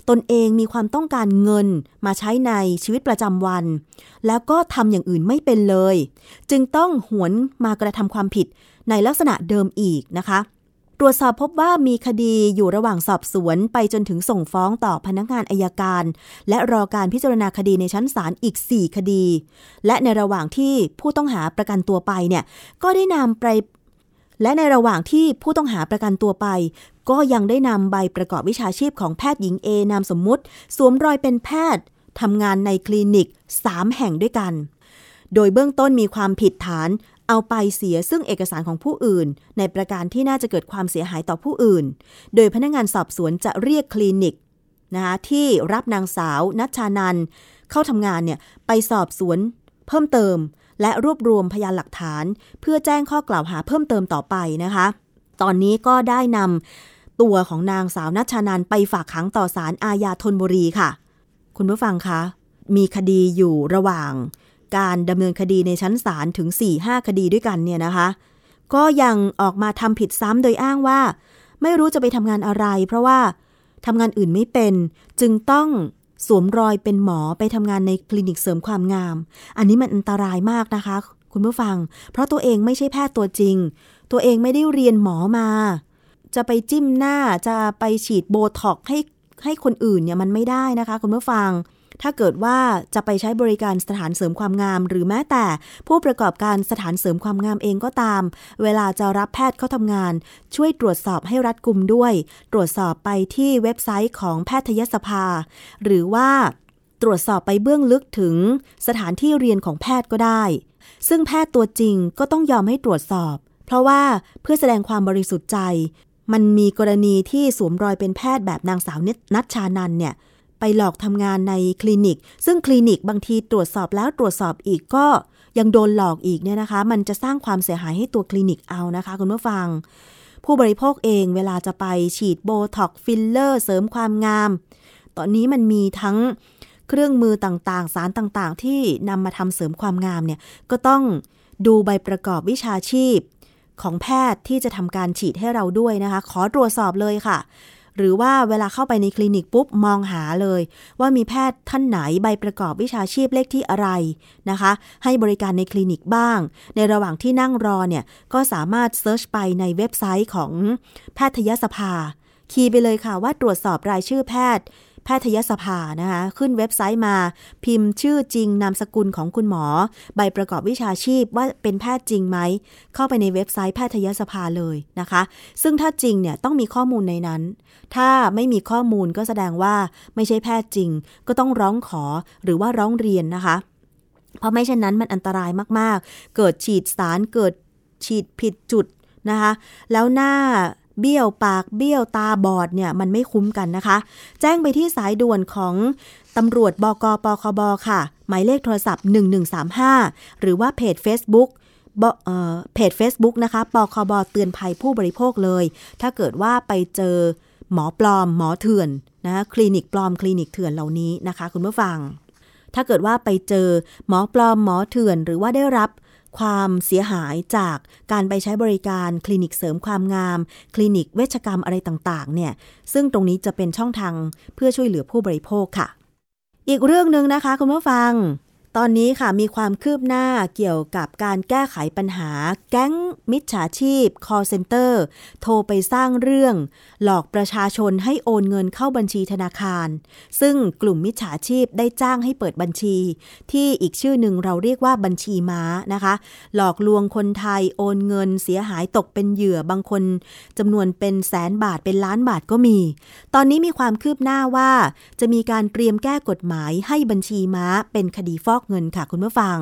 ตนเองมีความต้องการเงินมาใช้ในชีวิตประจำวัน แล้วก็ทำอย่างอื่นไม่เป็นเลย จึงต้องหวนมากระทำความผิดในลักษณะเดิมอีกนะคะ ตรวจสอบพบว่ามีคดีอยู่ระหว่างสอบสวนไปจนถึงส่งฟ้องต่อพนักงานอายการ และรอการพิจารณาคดีในชั้นศาลอีก 4 คดี และในระหว่างที่ผู้ต้องหาประกันตัวไปเนี่ยก็ได้นำไปและในระหว่างที่ผู้ต้องหาประกันตัวไป ก็ยังได้นำใบประกอบวิชาชีพของแพทย์หญิงเอนามสมมุติ สวมรอยเป็นแพทย์ทำงานในคลินิก 3 แห่งด้วยกัน โดยเบื้องต้นมีความผิดฐานเอาไปเสียซึ่งเอกสารของผู้อื่น ในประการที่น่าจะเกิดความเสียหายต่อผู้อื่น โดยพนักงานสอบสวนจะเรียกคลินิกนะคะที่รับนางสาวนัชชานันเข้าทำงานเนี่ยไปสอบสวนเพิ่มเติม และรวบรวมพยานหลักฐาน เพื่อแจ้งข้อกล่าวหาเพิ่มเติมต่อไปนะคะ ตอนนี้ก็ได้นำ ตัวของนางสาวนัชชานันไปฝากขังต่อศาลอาญาธนบุรีค่ะ คุณผู้ฟังคะ มีคดีอยู่ระหว่าง การดำเนินคดีในชั้นศาลถึง 4-5 คดีด้วยกันเนี่ยนะคะ ก็ยังออกมาทำผิดซ้ำโดยอ้างว่า ไม่รู้จะไปทำงานอะไร เพราะว่าทำงานอื่นไม่เป็น จึงต้องสวมรอยเป็นหมอไปทำงานในคลินิกเสริมความงาม อันนี้มันอันตรายมากนะคะ คุณผู้ฟัง เพราะตัวเองไม่ใช่แพทย์ตัวจริง ตัวเองไม่ได้เรียนหมอมา จะไปจิ้มหน้าจะไปฉีดโบท็อกให้ให้คนอื่นเนี่ยมันไม่ได้นะคะคุณผู้ฟัง ถ้าเกิดว่าจะไปใช้บริการสถานเสริมความงาม หรือแม้แต่ผู้ประกอบการสถานเสริมความงามเองก็ตาม เวลาจะรับแพทย์เข้าทำงาน ช่วยตรวจสอบให้รัดกุมด้วย ตรวจสอบไปที่เว็บไซต์ของแพทยสภา หรือว่าตรวจสอบไปเบื้องลึกถึงสถานที่เรียนของแพทย์ก็ได้ ซึ่งแพทย์ตัวจริงก็ต้องยอมให้ตรวจสอบ เพราะว่าเพื่อแสดงความบริสุทธิ์ใจ มันมีกรณีที่สวมรอยเป็นแพทย์แบบนางสาวนัชชานันเนี่ยไปหลอกทำงานในคลินิก ซึ่งคลินิกบางทีตรวจสอบแล้วตรวจสอบอีกก็ยังโดนหลอกอีกเนี่ยนะคะ มันจะสร้างความเสียหายให้ตัวคลินิกเอานะคะคุณผู้ฟัง ผู้บริโภคเองเวลาจะไปฉีดโบท็อกซ์ฟิลเลอร์เสริมความงาม ตอนนี้มันมีทั้งเครื่องมือต่างๆ สารต่างๆ ที่นำมาทำเสริมความงามเนี่ยก็ต้องดูใบประกอบวิชาชีพ ของแพทย์ที่จะทำการฉีดให้เราด้วยนะคะ ขอตรวจสอบเลยค่ะ หรือว่าเวลาเข้าไปในคลินิกปุ๊บมองหาเลย ว่ามีแพทย์ท่านไหนใบประกอบวิชาชีพเลขที่อะไรนะคะ ให้บริการในคลินิกบ้าง ในระหว่างที่นั่งรอเนี่ย ก็สามารถเซิร์ชไปในเว็บไซต์ของแพทยสภา คีย์ไปเลยค่ะว่าตรวจสอบรายชื่อแพทย์ แพทยสภานะคะขึ้นเว็บไซต์มา พิมพ์ชื่อจริงนามสกุลของคุณหมอ ใบประกอบวิชาชีพว่าเป็นแพทย์จริงไหม เข้าไปในเว็บไซต์แพทยสภาเลยนะคะ ซึ่งถ้าจริงเนี่ยต้องมีข้อมูลในนั้น ถ้าไม่มีข้อมูลก็แสดงว่าไม่ใช่แพทย์จริง ก็ต้องร้องขอหรือว่าร้องเรียนนะคะ เพราะไม่เช่นนั้นมันอันตรายมากๆ เกิดฉีดสารเกิดฉีดผิดจุดนะคะ แล้วหน้า เบี้ยวปากเบี้ยวตาบอดเนี่ยมันไม่คุ้มกันนะคะ แจ้งไปที่สายด่วนของตำรวจบกปคบค่ะ หมายเลขโทรศัพท์ 1135 หรือว่าเพจ Facebook เพจ Facebook นะคะปคบเตือนภัยผู้บริโภคเลย ถ้าเกิดว่าไปเจอหมอปลอมหมอเถื่อนนะคลินิกปลอมคลินิกเถื่อนเหล่านี้นะคะ คุณผู้ฟัง ถ้าเกิดว่าไปเจอหมอปลอมหมอเถื่อน หรือว่าได้รับ ความเสียหายจากการไปใช้บริการคลินิกเสริมความงาม คลินิกเวชกรรมอะไรต่างๆ เนี่ย ซึ่งตรงนี้จะเป็นช่องทางเพื่อช่วยเหลือผู้บริโภคค่ะ อีกเรื่องหนึ่งนะคะคุณผู้ฟัง ตอนนี้ค่ะมีความคืบหน้าเกี่ยวกับการแก้ไขปัญหา แก๊งมิจฉาชีพ call center โทรไปสร้างเรื่อง หลอกประชาชนให้โอนเงินเข้าบัญชีธนาคาร ซึ่งกลุ่มมิจฉาชีพได้จ้างให้เปิดบัญชี ที่อีกชื่อหนึ่งเราเรียกว่าบัญชีม้านะคะ หลอกลวงคนไทยโอนเงินเสียหายตกเป็นเหยื่อบางคนจำนวนเป็นแสนบาทเป็นล้านบาทก็มี ตอนนี้มีความคืบหน้าว่า จะมีการเตรียมแก้กฎหมายให้บัญชีม้าเป็นคดีฟอกเงินค่ะคุณผู้ฟัง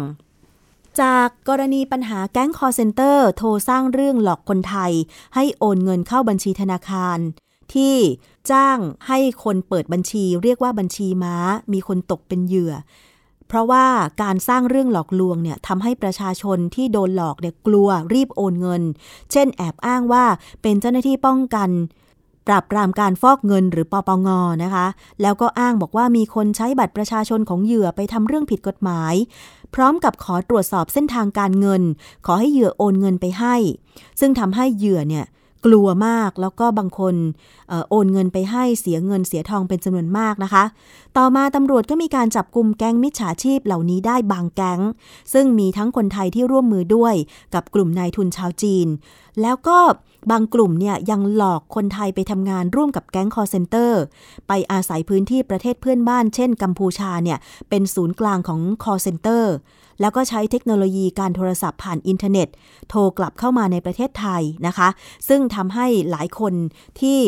จากกรณีปัญหาแก๊งคอลเซ็นเตอร์โทรสร้างเรื่องหลอกคนไทย ให้โอนเงินเข้าบัญชีธนาคาร ที่จ้างให้คนเปิดบัญชีเรียกว่าบัญชีม้า มีคนตกเป็นเหยื่อ เพราะว่าการสร้างเรื่องหลอกลวงเนี่ยทำให้ประชาชนที่โดนหลอกเนี่ยกลัวรีบโอนเงิน เช่นแอบอ้างว่าเป็นเจ้าหน้าที่ป้องกัน ปราบปรามการฟอกเงินหรือปปงนะคะ แล้วก็อ้างบอกว่ามีคนใช้บัตรประชาชนของเหยื่อไปทำเรื่องผิดกฎหมาย พร้อมกับขอตรวจสอบเส้นทางการเงิน ขอให้เหยื่อโอนเงินไปให้ ซึ่งทำให้เหยื่อเนี่ย กลัวมากแล้วก็บางคนโอนเงินไปให้เสียเงินเสียทองเป็นจำนวนมากนะคะ ต่อมาตำรวจก็มีการจับกลุ่มแก๊งมิจฉาชีพเหล่านี้ได้บางแก๊ง ซึ่งมีทั้งคนไทยที่ร่วมมือด้วยกับกลุ่มนายทุนชาวจีน แล้วก็บางกลุ่มเนี่ยยังหลอกคนไทยไปทำงานร่วมกับแก๊งคอลเซ็นเตอร์ไปอาศัยพื้นที่ประเทศเพื่อนบ้าน เช่นกัมพูชาเนี่ยเป็นศูนย์กลางของคอลเซ็นเตอร์ แล้วก็ใช้เทคโนโลยีการโทรศัพท์ผ่านอินเทอร์เน็ต โทรกลับเข้ามาในประเทศไทยนะคะ ซึ่งทำให้หลายคนที่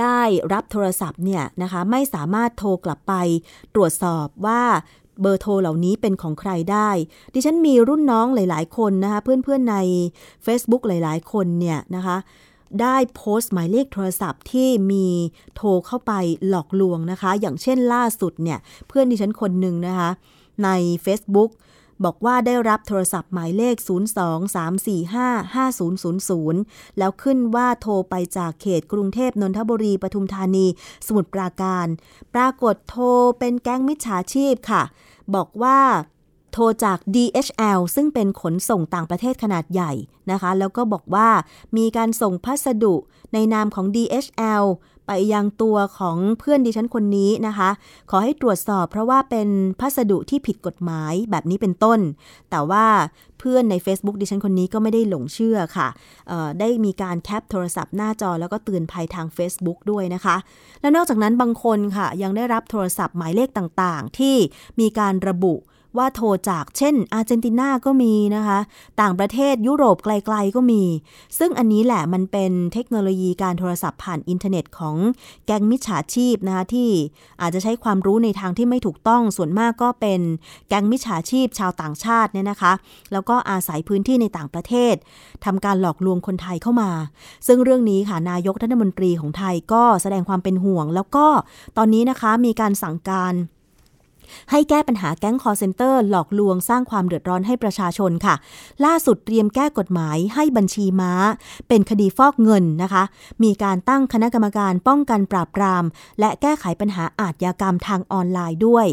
ได้รับโทรศัพท์เนี่ยนะคะไม่สามารถโทรกลับไปตรวจสอบว่าเบอร์โทรเหล่านี้เป็นของใครได้ ดิฉันมีรุ่นน้องหลาย ๆ คนนะคะเพื่อนๆใน Facebook หลาย ๆ คนเนี่ยนะคะได้โพสต์หมายเลขโทรศัพท์ที่มีโทรเข้าไปหลอกลวงนะคะ อย่างเช่นล่าสุดเนี่ยเพื่อนดิฉันคนหนึ่งนะคะใน Facebook บอกว่าได้รับโทรศัพท์หมายเลข 023455000 แล้วขึ้นว่าโทรไปจากเขตกรุงเทพนนทบุรีปทุมธานี สมุทรปราการ ปรากฏโทรเป็นแก๊งมิจฉาชีพค่ะ บอกว่าโทรจาก DHL ซึ่งเป็นขนส่งต่างประเทศขนาดใหญ่นะคะ แล้วก็บอกว่ามีการส่งพัสดุในนามของ DHL ไปยังตัวของเพื่อนดิฉันคนนี้นะคะ ขอให้ตรวจสอบเพราะว่าเป็นพัสดุที่ผิดกฎหมายแบบนี้เป็นต้น แต่ว่าเพื่อนใน Facebook ดิฉันคนนี้ก็ไม่ได้หลงเชื่อค่ะ ได้มีการแคปโทรศัพท์หน้าจอแล้วก็เตือนภัยทาง Facebook ด้วยนะคะ และนอกจากนั้นบางคนค่ะ ยังได้รับโทรศัพท์หมายเลขต่างๆ ที่มีการระบุ ว่าโทรจากเช่น อาร์เจนตินาก็มีนะคะ ต่างประเทศยุโรปไกลๆก็มี ซึ่งอันนี้แหละมันเป็นเทคโนโลยีการโทรศัพท์ผ่านอินเทอร์เน็ตของแก๊งมิจฉาชีพนะคะที่อาจจะใช้ความรู้ในทางที่ไม่ถูกต้องส่วนมากก็เป็นแก๊งมิจฉาชีพชาวต่างชาติเนี่ยนะคะ แล้วก็อาศัยพื้นที่ในต่างประเทศทำการหลอกลวงคนไทยเข้ามา ซึ่งเรื่องนี้ค่ะนายกรัฐมนตรีของไทยก็แสดงความเป็นห่วง แล้วก็ตอนนี้นะคะมีการสั่งการ ให้แก้ปัญหาแก๊งคอลเซ็นเตอร์หลอกลวงสร้างความเดือดร้อนให้ประชาชนค่ะ ล่าสุดเตรียมแก้กฎหมายให้บัญชีม้า เป็นคดีฟอกเงินนะคะ มีการตั้งคณะกรรมการป้องกันปราบปราม และแก้ไขปัญหาอาทยากรรมทางออนไลน์ด้วย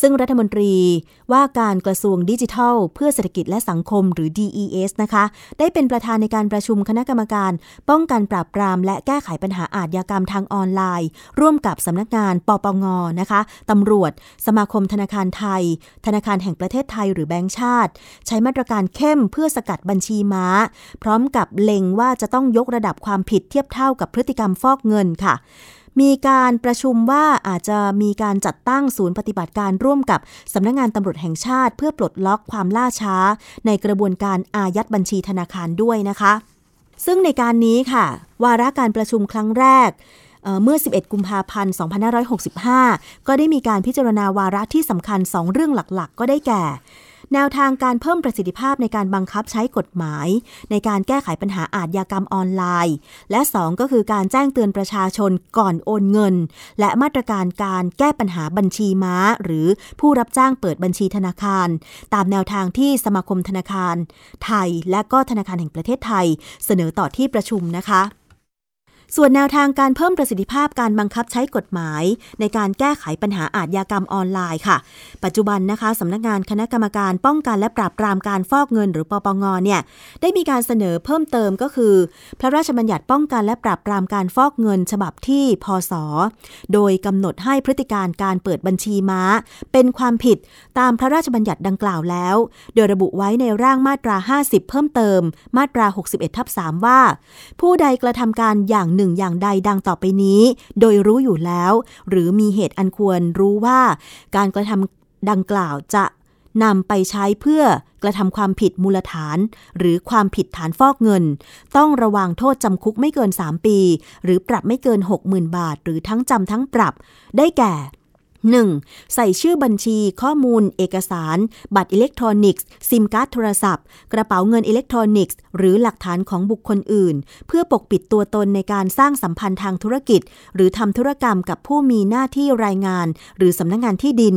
ซึ่งรัฐมนตรีว่าการกระทรวงดิจิทัล เพื่อเศรษฐกิจและสังคมหรือ DES นะคะ ได้เป็นประธานในการประชุมคณะกรรมการ ป้องกันปราบปราม และแก้ไขปัญหาอาทยากรรมทางออนไลน์ ร่วมกับสำนักงาน ปปงนะคะตำรวจ สมาคมธนาคารไทย ธนาคารแห่งประเทศไทย หรือแบงก์ชาติ ใช้มาตรการเข้มเพื่อสกัดบัญชีม้า พร้อมกับเล็งว่าจะต้องยกระดับความผิดเทียบเท่ากับพฤติกรรมฟอกเงินค่ะ มีการประชุมว่าอาจจะมีการจัดตั้งศูนย์ปฏิบัติการร่วมกับสำนักงงานตำรวจแห่งชาติ เพื่อปลดล็อกความล่าช้า ในกระบวนการอายัดบัญชีธนาคารด้วยนะคะ ซึ่งในการนี้ค่ะ วาระการประชุมครั้งแรกเมื่อ 11 กุมภาพันธ์ 2565 ก็ได้มีการพิจารณาวาระที่สำคัญ 2 เรื่องหลักๆ ก็ได้แก่ แนวทางการเพิ่มประสิทธิภาพในการบังคับใช้กฎหมาย ในการแก้ไขปัญหาอาทยากรรมออนไลน์ และ 2 ก็คือการแจ้งเตือนประชาชนก่อนโอนเงิน และมาตรการการแก้ปัญหาบัญชีม้า หรือผู้รับจ้างเปิดบัญชีธนาคาร ตามแนวทางที่สมาคมธนาคาร ไทย และก็ธนาคารแห่งประเทศไทย เสนอต่อที่ประชุมนะคะ ส่วนแนวทางการเพิ่มประสิทธิภาพการบังคับใช้กฎหมาย ในการแก้ไขปัญหาอาทยากรรมออนไลน์ค่ะ ปัจจุบันนะคะสำนักงานคณะกรรมการป้องกันและปราบปรามการฟอกเงินหรือปปงเนี่ยได้มีการเสนอเพิ่มเติมก็คือ พระราชบัญญัติป้องกันและปราบปรามการฟอกเงิน ฉบับที่พศ โดยกำหนดให้พฤติการการเปิดบัญชีม้า เป็นความผิดตามพระราชบัญญัติดังกล่าวแล้ว โดยระบุไว้ในร่างมาตรา 50 เพิ่มเติม มาตรา 61ทับ3ว่า ผู้ใดกระทำการอย่างหนึ่งอย่างใดดังต่อไปนี้ โดยรู้อยู่แล้ว หรือมีเหตุอันควรรู้ว่าการกระทำดังกล่าวจะนำไปใช้เพื่อกระทำความผิดมูลฐาน หรือความผิดฐานฟอกเงิน ต้องระวังโทษจำคุกไม่เกิน 3 ปี หรือปรับไม่เกิน 60,000 บาท หรือทั้งจำทั้งปรับ ได้แก่ 1. ใช้ชื่อบัญชีข้อมูล เอกสาร บัตรอิเล็กทรอนิกส์ ซิมการ์ดโทรศัพท์ กระเป๋าเงินอิเล็กทรอนิกส์ หรือหลักฐานของบุคคลอื่น เพื่อปกปิดตัวตนในการสร้างสัมพันธ์ทางธุรกิจ หรือทำธุรกรรมกับผู้มีหน้าที่รายงาน หรือสำนักงานที่ดิน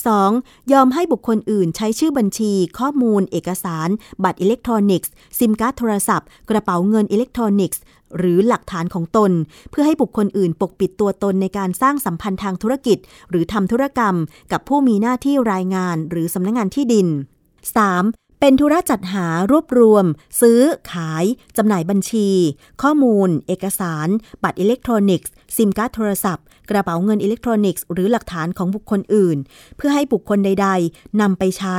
2. ยอมให้บุคคลอื่นใช้ชื่อบัญชี ข้อมูล เอกสาร บัตรอิเล็กทรอนิกส์ ซิมการ์ดโทรศัพท์ กระเป๋าเงินอิเล็กทรอนิกส์ หรือหลักฐานของตน เพื่อให้บุคคลอื่นปกปิดตัวตนในการสร้างสัมพันธ์ทางธุรกิจ หรือทำธุรกรรม กับผู้มีหน้าที่รายงาน หรือสำนักงานที่ดิน 3. เป็นธุระจัดหารวบรวม ซื้อ ขาย จำหน่ายบัญชี ข้อมูล เอกสาร บัตรอิเล็กทรอนิกส์ ซิมการ์ดโทรศัพท์ กระเป๋าเงินอิเล็กทรอนิกส์ หรือหลักฐานของบุคคลอื่น เพื่อให้บุคคลใด ๆนำไปใช้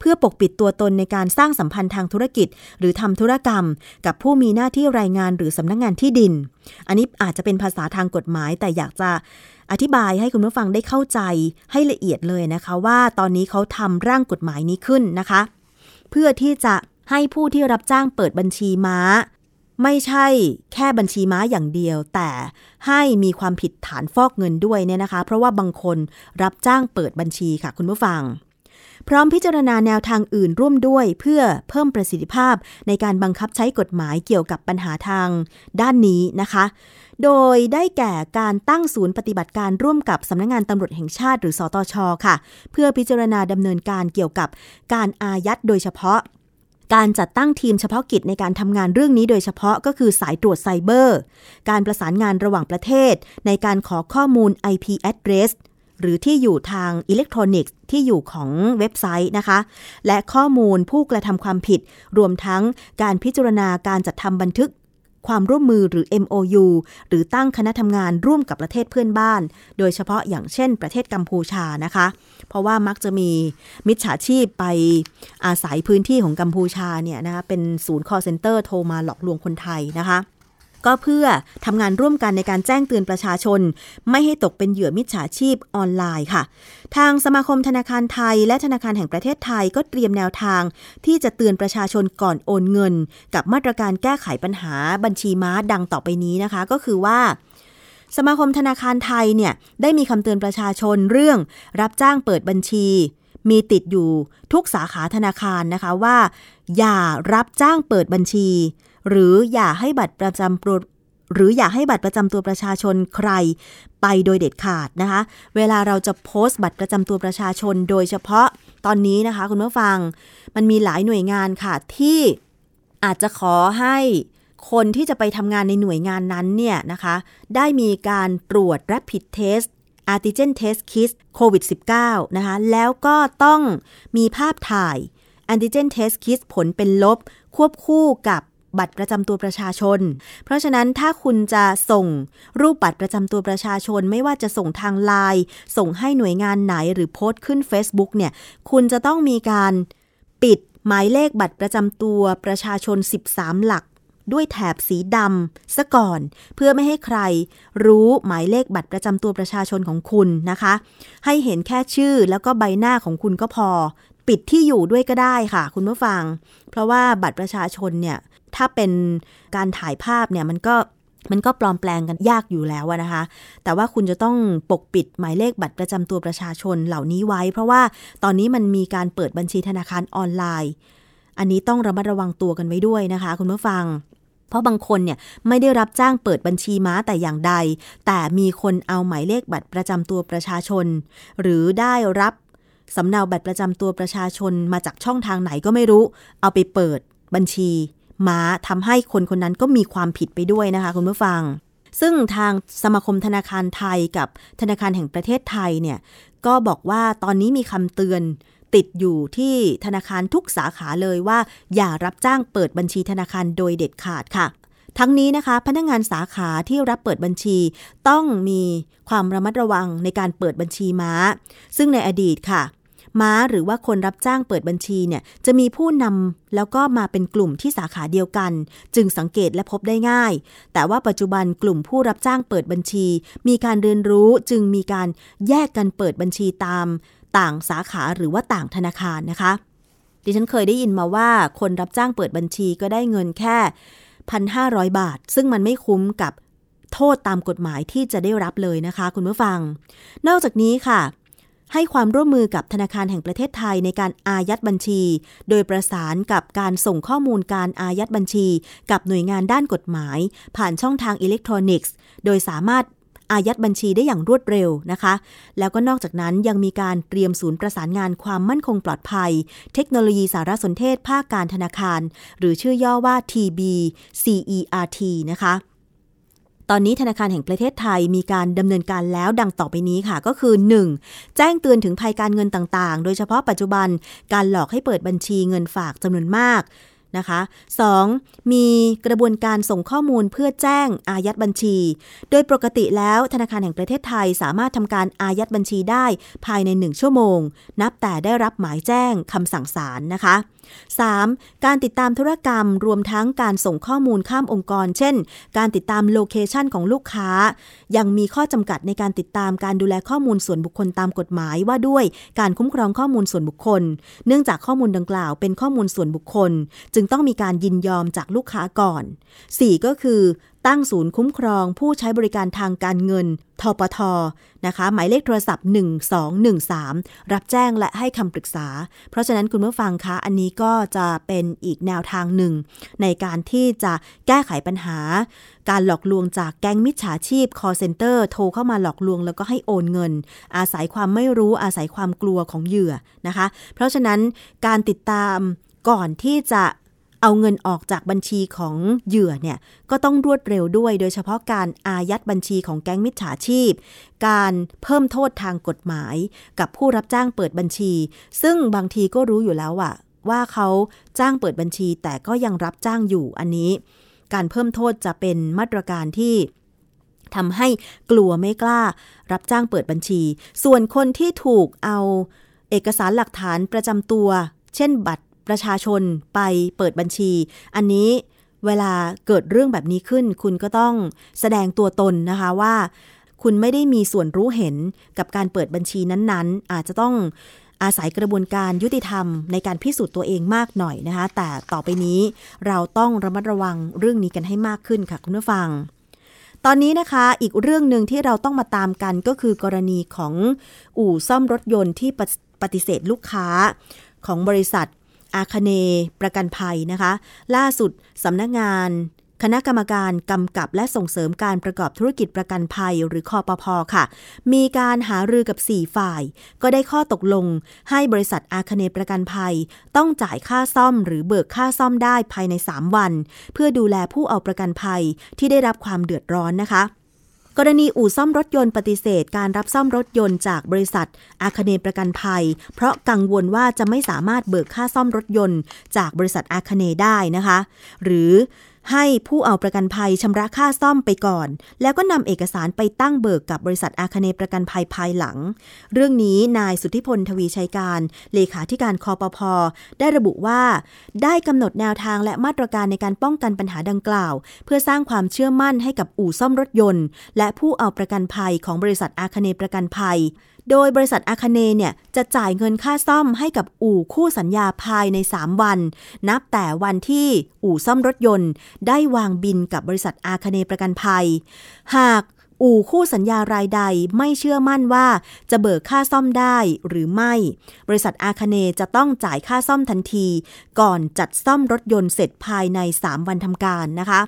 เพื่อปกปิดตัวตนในการสร้างสัมพันธ์ทางธุรกิจ หรือทำธุรกรรม กับผู้มีหน้าที่รายงานหรือสำนักงงานที่ดิน อันนี้อาจจะเป็นภาษาทางกฎหมาย แต่อยากจะอธิบายให้คุณผู้ฟังได้เข้าใจให้ละเอียดเลยนะคะ ว่าตอนนี้เขาทำร่างกฎหมายนี้ขึ้นนะคะ เพื่อที่จะให้ผู้ที่รับจ้างเปิดบัญชีม้า ไม่ใช่แค่บัญชีม้าอย่างเดียว แต่ให้มีความผิดฐานฟอกเงินด้วยเนี่ยนะคะ เพราะว่าบางคนรับจ้างเปิดบัญชีค่ะคุณผู้ฟัง พร้อมพิจารณาแนวทางอื่นร่วมด้วย เพื่อเพิ่มประสิทธิภาพในการบังคับใช้กฎหมายเกี่ยวกับปัญหาทางด้านนี้นะคะ โดยได้แก่การตั้งศูนย์ปฏิบัติการร่วมกับสำนักงงานตำรวจแห่งชาติ หรือสอตชค่ะ เพื่อพิจารณาดำเนินการเกี่ยวกับการอายัดโดยเฉพาะการจัดตั้งทีมเฉพาะกิจในการทำงานเรื่องนี้โดยเฉพาะก็คือสายตรวจไซเบอร์ การประสานงานระหว่างประเทศ ในการขอข้อมูล IP address หรือที่อยู่ทางอิเล็กทรอนิกส์ที่อยู่ของเว็บไซต์นะคะ และข้อมูลผู้กระทำความผิด รวมทั้งการพิจารณาการจัดทำบันทึกความร่วมมือหรือ MOU หรือตั้งคณะทำงานร่วมกับประเทศเพื่อนบ้าน โดยเฉพาะอย่างเช่นประเทศกัมพูชานะคะ เพราะว่ามักจะมีมิจฉาชีพไปอาศัยพื้นที่ของกัมพูชาเนี่ยนะคะเป็นศูนย์ call center โทรมาหลอกลวงคนไทยนะคะ ก็เพื่อทำงานร่วมกันในการแจ้งเตือนประชาชน ไม่ให้ตกเป็นเหยื่อมิจฉาชีพออนไลน์ค่ะ ทางสมาคมธนาคารไทย และธนาคารแห่งประเทศไทยก็เตรียมแนวทาง ที่จะเตือนประชาชนก่อนโอนเงิน กับมาตรการแก้ไขปัญหาบัญชีม้าดังต่อไปนี้นะคะ ก็คือว่าสมาคมธนาคารไทยเนี่ยได้มีคำเตือนประชาชนเรื่อง รับจ้างเปิดบัญชี มีติดอยู่ทุกสาขาธนาคารนะคะว่า อย่ารับจ้างเปิดบัญชี หรืออย่าให้บัตรประจำตัวหรืออย่าให้บัตรประจำตัวประชาชนใครไปโดยเด็ดขาดนะคะ เวลาเราจะโพสต์บัตรประจำตัวประชาชน โดยเฉพาะตอนนี้นะคะ คุณผู้ฟังมันมีหลายหน่วยงานค่ะที่อาจจะขอให้คนที่จะไปทำงานในหน่วยงานนั้นเนี่ยนะคะ ได้มีการตรวจ rapid test antigen test kit โควิด -19 นะคะ แล้วก็ต้องมีภาพถ่าย antigen test kit ผลเป็นลบ ควบคู่กับ บัตรประจำตัวประชาชน เพราะฉะนั้นถ้าคุณจะส่งรูปบัตรประจำตัวประชาชน ไม่ว่าจะส่งทางไลน์ส่งให้หน่วยงานไหนหรือโพสต์ขึ้น Facebook เนี่ย คุณจะต้องมีการปิดหมายเลขบัตรประจำตัวประชาชน 13 หลัก ด้วยแถบสีดำซะก่อน เพื่อไม่ให้ใครรู้หมายเลขบัตรประจำตัวประชาชนของคุณนะคะ ให้เห็นแค่ชื่อแล้วก็ใบหน้าของคุณก็พอ ปิดที่อยู่ด้วยก็ได้ค่ะ คุณผู้ฟัง เพราะว่าบัตรประชาชนเนี่ย ถ้าเป็นการถ่ายภาพเนี่ยมันก็มันก็ปลอมแปลงกันยากอยู่แล้วนะคะ แต่ว่าคุณจะต้องปกปิดหมายเลขบัตรประจำตัวประชาชนเหล่านี้ไว้ เพราะว่าตอนนี้มันมีการเปิดบัญชีธนาคารออนไลน์ อันนี้ต้องระมัดระวังตัวกันไว้ด้วยนะคะ คุณผู้ฟัง เพราะบางคนเนี่ยไม่ได้รับจ้างเปิดบัญชีม้าแต่อย่างใด แต่มีคนเอาหมายเลขบัตรประจำตัวประชาชน หรือได้รับสำเนาบัตรประจำตัวประชาชนมาจากช่องทางไหนก็ไม่รู้ เอาไปเปิดบัญชี ม้าทำให้คนคนนั้นก็มีความผิดไปด้วยนะคะคุณผู้ฟัง ซึ่งทางสมาคมธนาคารไทยกับธนาคารแห่งประเทศไทยเนี่ยก็บอกว่าตอนนี้มีคำเตือนติดอยู่ที่ธนาคารทุกสาขาเลยว่า อย่ารับจ้างเปิดบัญชีธนาคารโดยเด็ดขาดค่ะ ทั้งนี้นะคะ พนักงงานสาขาที่รับเปิดบัญชี ต้องมีความระมัดระวังในการเปิดบัญชีม้า ซึ่งในอดีตค่ะ ม้าหรือว่าคนรับจ้างเปิดบัญชีเนี่ยจะมีผู้นำแล้วก็มาเป็นกลุ่มที่สาขาเดียวกัน จึงสังเกตและพบได้ง่าย แต่ว่าปัจจุบันกลุ่มผู้รับจ้างเปิดบัญชี มีการเรียนรู้จึงมีการแยกกันเปิดบัญชีตาม ต่างสาขาหรือว่าต่างธนาคารนะคะ ดิฉันเคยได้ยินมาว่าคนรับจ้างเปิดบัญชีก็ได้เงินแค่ 1,500 บาท ซึ่งมันไม่คุ้มกับโทษตามกฎหมายที่จะได้รับเลยนะคะ คุณผู้ฟัง นอกจากนี้ค่ะ ให้ความร่วมมือกับธนาคารแห่งประเทศไทยในการอายัดบัญชี โดยประสานกับการส่งข้อมูลการอายัดบัญชี กับหน่วยงานด้านกฎหมาย ผ่านช่องทางอิเล็กทรอนิกส์ โดยสามารถอายัดบัญชีได้อย่างรวดเร็วนะคะ แล้วก็นอกจากนั้นยังมีการเตรียมศูนย์ประสานงานความมั่นคงปลอดภัย เทคโนโลยีสารสนเทศภาคการธนาคาร หรือชื่อย่อว่า TBCERT นะคะ ตอนนี้ธนาคารแห่งประเทศไทยมีการดำเนินการแล้วดังต่อไปนี้ค่ะ ก็คือ 1. แจ้งเตือนถึงภัยการเงินต่างๆ โดยเฉพาะปัจจุบันการหลอกให้เปิดบัญชีเงินฝากจำนวนมาก นะคะ 2. มีกระบวนการส่งข้อมูลเพื่อแจ้งอายัดบัญชี โดยปกติแล้วธนาคารแห่งประเทศไทยสามารถทำการอายัดบัญชีได้ภายใน 1 ชั่วโมง นับแต่ได้รับหมายแจ้งคำสั่งศาลนะคะ 3. การติดตามธุรกรรมรวมทั้งการส่งข้อมูลข้ามองค์กร เช่น การติดตามโลเคชันของลูกค้า ยังมีข้อจำกัดในการติดตามการดูแลข้อมูลส่วนบุคคลตามกฎหมายว่าด้วยการคุ้มครองข้อมูลส่วนบุคคล เนื่องจากข้อมูลดังกล่าวเป็นข้อมูลส่วนบุคคลจึงต้องมีการยินยอมจากลูกค้าก่อน 4. ก็คือ ตั้งศูนย์คุ้มครองผู้ใช้บริการทางการเงิน ทปทนะคะ หมายเลขโทรศัพท์ 1213 รับแจ้งและให้คำปรึกษา เพราะฉะนั้นคุณผู้ฟังคะ อันนี้ก็จะเป็นอีกแนวทางหนึ่ง ในการที่จะแก้ไขปัญหา การหลอกลวงจากแก๊งมิจฉาชีพ call center โทรเข้ามาหลอกลวงแล้วก็ให้โอนเงิน อาศัยความไม่รู้อาศัยความกลัวของเหยื่อนะคะ เพราะฉะนั้นการติดตามก่อนที่จะ เอาเงินออกจากบัญชีของเหยื่อเนี่ยก็ต้องรวดเร็วด้วย โดยเฉพาะการอายัดบัญชีของแก๊งมิจฉาชีพ การเพิ่มโทษทางกฎหมาย กับผู้รับจ้างเปิดบัญชี ซึ่งบางทีก็รู้อยู่แล้วอะว่าเขาจ้างเปิดบัญชีแต่ก็ยังรับจ้างอยู่อันนี้ การเพิ่มโทษจะเป็นมาตรการที่ทำให้กลัวไม่กล้า รับจ้างเปิดบัญชี ส่วนคนที่ถูกเอาเอกสารหลักฐานประจำตัว เช่นบัตร ประชาชนไปเปิดบัญชี อันนี้เวลาเกิดเรื่องแบบนี้ขึ้น คุณก็ต้องแสดงตัวตนนะคะว่า คุณไม่ได้มีส่วนรู้เห็นกับการเปิดบัญชีนั้นๆ อาจจะต้องอาศัยกระบวนการยุติธรรมในการพิสูจน์ตัวเองมากหน่อยนะคะ แต่ต่อไปนี้เราต้องระมัดระวังเรื่องนี้กันให้มากขึ้นค่ะคุณผู้ฟัง ตอนนี้นะคะอีกเรื่องหนึ่งที่เราต้องมาตามกันก็คือกรณีของอู่ซ่อมรถยนต์ที่ปฏิเสธลูกค้าของบริษัท อาคเนประกันภัยนะคะ ล่าสุดสำนักงาน คณะกรรมการกำกับและส่งเสริมการประกอบธุรกิจประกันภัยหรือคอปพอค่ะ มีการหารือกับ 4 ฝ่าย ก็ได้ข้อตกลง ให้บริษัทอาคเนประกันภัย ต้องจ่ายค่าซ่อมหรือเบิกค่าซ่อมได้ภายใน 3 วัน เพื่อดูแลผู้เอาประกันภัยที่ได้รับความเดือดร้อนนะคะ กรณีอู่ซ่อมรถยนต์ปฏิเสธ การรับซ่อมรถยนต์จากบริษัท อาคเนประกันภัย เพราะกังวลว่าจะไม่สามารถเบิกค่าซ่อมรถยนต์ จากบริษัทอาคเนได้นะคะ หรือ ให้ผู้เอาประกันภัยชำระค่าซ่อมไปก่อน แล้วก็นำเอกสารไปตั้งเบิกกับบริษัทอาคเนประกันภัยภายหลัง เรื่องนี้นายสุทธิพลทวีชัยการ เลขาธิการคอปพอได้ระบุว่า ได้กำหนดแนวทางและมาตรการในการป้องกันปัญหาดังกล่าว เพื่อสร้างความเชื่อมั่นให้กับอู่ซ่อมรถยนต์ และผู้เอาประกันภัยของบริษัทอาคเนประกันภัยโดยบริษัทอาคเนเนี่ยจะจ่ายเงินค่าซ่อมให้กับอู่คู่สัญญาภายใน 3 วัน นับแต่วันที่อู่ซ่อมรถยนต์ ได้วางบินกับบริษัทอาคเนประกันภัย หากอู่คู่สัญญารายใดไม่เชื่อมั่นว่าจะเบิกค่าซ่อมได้หรือไม่ บริษัทอาคเนจะต้องจ่ายค่าซ่อมทันที ก่อนจัดซ่อมรถยนต์เสร็จภายใน 3 วันทำการนะคะ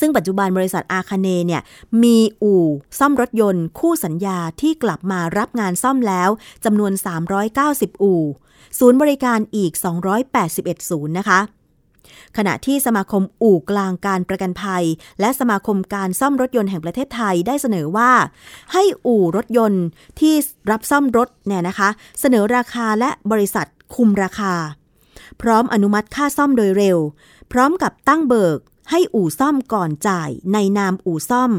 ซึ่งปัจจุบันบริษัทอาคาเนเนี่ยมีอู่ซ่อมรถยนต์ คู่สัญญาที่กลับมารับงานซ่อมแล้วจำนวน 390 อู่ ศูนย์บริการอีก 281 ศูนย์นะคะขณะที่สมาคมอู่กลางการประกันภัย และสมาคมการซ่อมรถยนต์แห่งประเทศไทยได้เสนอว่า ให้อู่รถยนต์ที่รับซ่อมรถเนี่ยนะคะ เสนอราคาและบริษัทคุมราคา พร้อมอนุมัติค่าซ่อมโดยเร็ว พร้อมกับตั้งเบิก ให้อู่ซ่อมก่อนจ่ายในนามอู่ซ่อม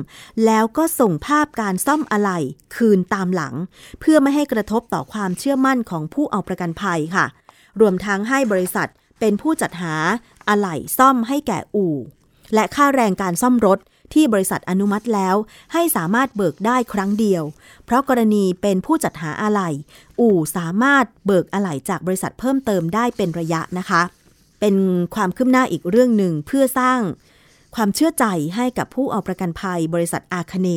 แล้วก็ส่งภาพการซ่อมอะไหล่คืนตามหลัง เพื่อไม่ให้กระทบต่อความเชื่อมั่นของผู้เอาประกันภัยค่ะ รวมทั้งให้บริษัทเป็นผู้จัดหาอะไหล่ซ่อมให้แก่อู่ และค่าแรงการซ่อมรถที่บริษัทอนุมัติแล้ว ให้สามารถเบิกได้ครั้งเดียว เพราะกรณีเป็นผู้จัดหาอะไหล่อู่สามารถเบิกอะไหล่จากบริษัทเพิ่มเติมได้เป็นระยะนะคะ เป็นความคืบหน้าอีกเรื่องหนึ่งเพื่อสร้างความเชื่อใจให้กับผู้เอาประกันภัยบริษัทอาคเน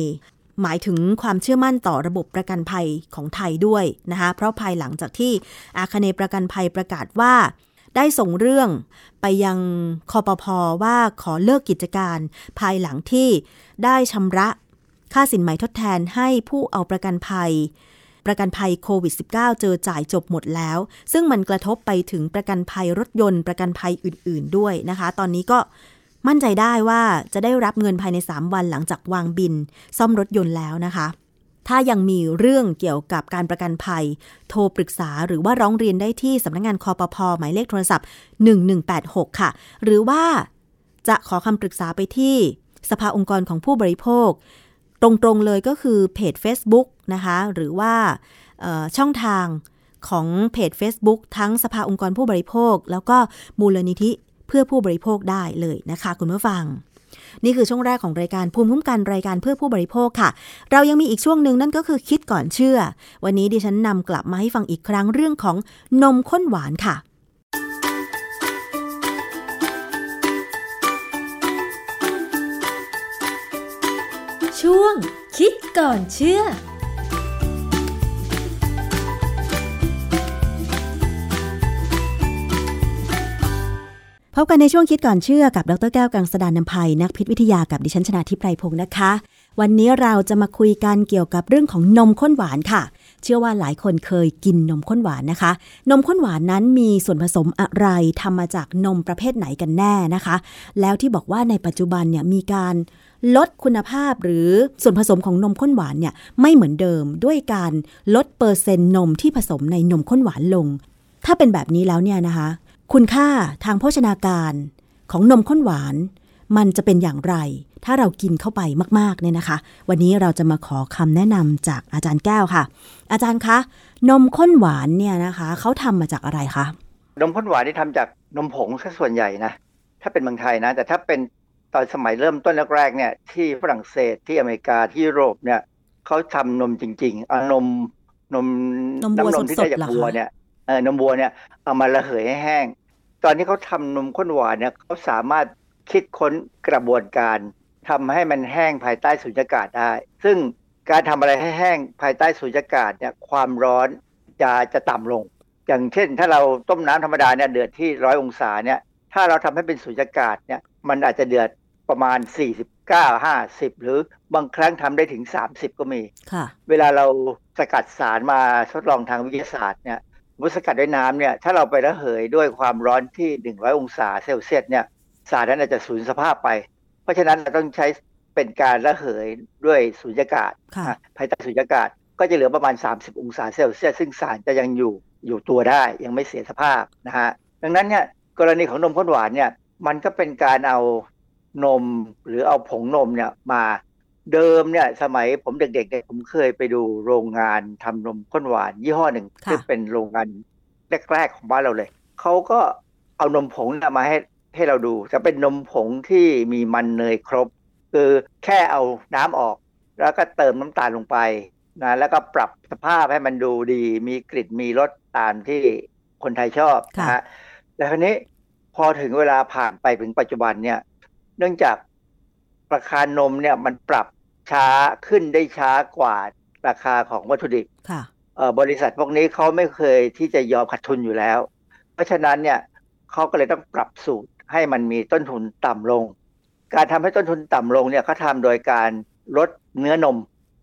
หมายถึงความเชื่อมั่นต่อระบบประกันภัยของไทยด้วยนะคะเพราะภายหลังจากที่อาคเนประกันภัยประกาศว่า ได้ส่งเรื่องไปยังคอปพอว่าขอเลิกกิจการ ภายหลังที่ได้ชำระค่าสินไหมทดแทนให้ผู้เอาประกันภัย ประกันภัยโควิด -19 เจอจ่ายจบหมดแล้ว ซึ่งมันกระทบไปถึงประกันภัยรถยนต์ประกันภัยอื่น ๆ ด้วยนะคะ ตอนนี้ก็มั่นใจได้ว่าจะได้รับเงินภายใน 3 วันหลังจากวางบิน ซ่อมรถยนต์แล้วนะคะ ถ้ายังมีเรื่องเกี่ยวกับการประกันภัย โทรปรึกษาหรือว่าร้องเรียนได้ที่สำนักงงานคอปพอหมายเลขโทรศัพท์ 1186 ค่ะ หรือว่าจะขอคำปรึกษาไปที่สภาองค์กรของผู้บริโภค ตรงๆเลยก็คือเพจ Facebook นะคะ หรือว่าช่องทางของเพจ Facebook ทั้งสภาองค์กรผู้บริโภค แล้วก็มูลนิธิเพื่อผู้บริโภคได้เลยนะคะ คุณผู้ฟัง นี่คือช่วงแรกของรายการภูมิคุ้มกันรายการเพื่อผู้บริโภคค่ะ เรายังมีอีกช่วงหนึ่งนั่นก็คือคิดก่อนเชื่อ วันนี้ดิฉันนำกลับมาให้ฟังอีกครั้งเรื่องของนมข้นหวานค่ะ ช่วง คิดก่อนเชื่อพบกันในช่วงคิดก่อนเชื่อกับดรแก้วกังสดานนภัยนักพิษวิทยากับดิฉันชนาทิพไพรพงศ์นะคะ วันนี้เราจะมาคุยกันเกี่ยวกับเรื่องของนมข้นหวานค่ะ เชื่อว่าหลายคนเคยกินนมข้นหวานนะคะ นมข้นหวานนั้นมีส่วนผสมอะไรทำมาจากนมประเภทไหนกันแน่นะคะ แล้วที่บอกว่าในปัจจุบันเนี่ยมีการ ลดคุณภาพหรือส่วนผสมของนมข้นหวานเนี่ยไม่เหมือนเดิมด้วยการลดเปอร์เซ็นต์นมที่ผสมในนมข้นหวานลง ถ้าเป็นแบบนี้แล้วเนี่ยนะคะ คุณค่าทางโภชนาการของนมข้นหวาน มันจะเป็นอย่างไร ถ้าเรากินเข้าไปมากๆเนี่ยนะคะ วันนี้เราจะมาขอคำแนะนำจากอาจารย์แก้วค่ะ อาจารย์คะนมข้นหวานเนี่ยนะคะเขาทำมาจากอะไรคะนมข้นหวานที่ทำจากนมผงซะส่วนใหญ่นะถ้าเป็นเมืองไทยนะ แต่ถ้าเป็น ตอนสมัยเริ่มต้นแรกๆเนี่ยที่ฝรั่งเศสที่อเมริกาที่ยุโรปเนี่ยเขาทำนมจริงๆเอานมนมน้ำนมที่ได้จากวัวเนี่ยเออนมวัวเนี่ยเอามาระเหยให้แห้ง ตอนนี้เขาทานมข้นหวานเนี่ยเขาสามารถคิดค้นกระบวนการทำให้มันแห้งภายใต้สุญญากาศได้ ซึ่งการทำอะไรให้แห้งภายใต้สุญญากาศเนี่ยความร้อนจะจะต่ำลง อย่างเช่น ถ้าเราต้มน้ำธรรมดาเนี่ยเดือดที่ร้อยองศาเนี่ยถ้าเราทำให้เป็นสุญญากาศเนี่ยมันอาจจะเดือด ประมาณ 49 50 หรือบางครั้งทำได้ถึง 30 ก็มีค่ะเวลาเราสกัดสารมาทดลองทางวิทยาศาสตร์เนี่ยมุสกัดด้วยน้ำเนี่ยถ้าเราไประเหยด้วยความร้อนที่ 100 องศาเซลเซียสเนี่ยสารนั้นอาจจะสูญสภาพไป เพราะฉะนั้นเราต้องใช้เป็นการระเหยด้วยสุญญากาศภายใต้สุญญากาศก็จะเหลือประมาณ 30 องศาเซลเซียสซึ่งสารจะยังอยู่อยู่ตัวได้ยังไม่เสียสภาพนะฮะดังนั้นเนี่ยกรณีของนมข้นหวานเนี่ยมันก็เป็นการเอา นมหรือเอาผงนมเนี่ยมาเดิมเนี่ยสมัยผมเด็กๆเนี่ยผมเคยไปดูโรงงานทำนมข้นหวาน ยี่ห้อหนึ่งซึ่งเป็นโรงงานแรกๆของบ้านเราเลย เขาก็เอานมผงมาให้ให้เราดูจะเป็นนมผงที่มีมันเนยครบ คือแค่เอาน้ำออก แล้วก็เติมน้ำตาลลงไปนะแล้วก็ปรับสภาพให้มันดูดี มีกลิ่นมีรสตามที่คนไทยชอบนะฮะแต่คราวนี้พอถึงเวลาผ่านไปถึงปัจจุบันเนี่ย เนื่องจากราคานมเนี่ยมันปรับช้าขึ้นได้ช้ากว่าราคาของวัตถุดิบบริษัทพวกนี้เขาไม่เคยที่จะยอมขาดทุนอยู่แล้ว เพราะฉะนั้นเนี่ยเขาก็เลยต้องปรับสูตรให้มันมีต้นทุนต่ำลง การทำให้ต้นทุนต่ำลงเนี่ยเขาทาโดยการลดเนื้อนม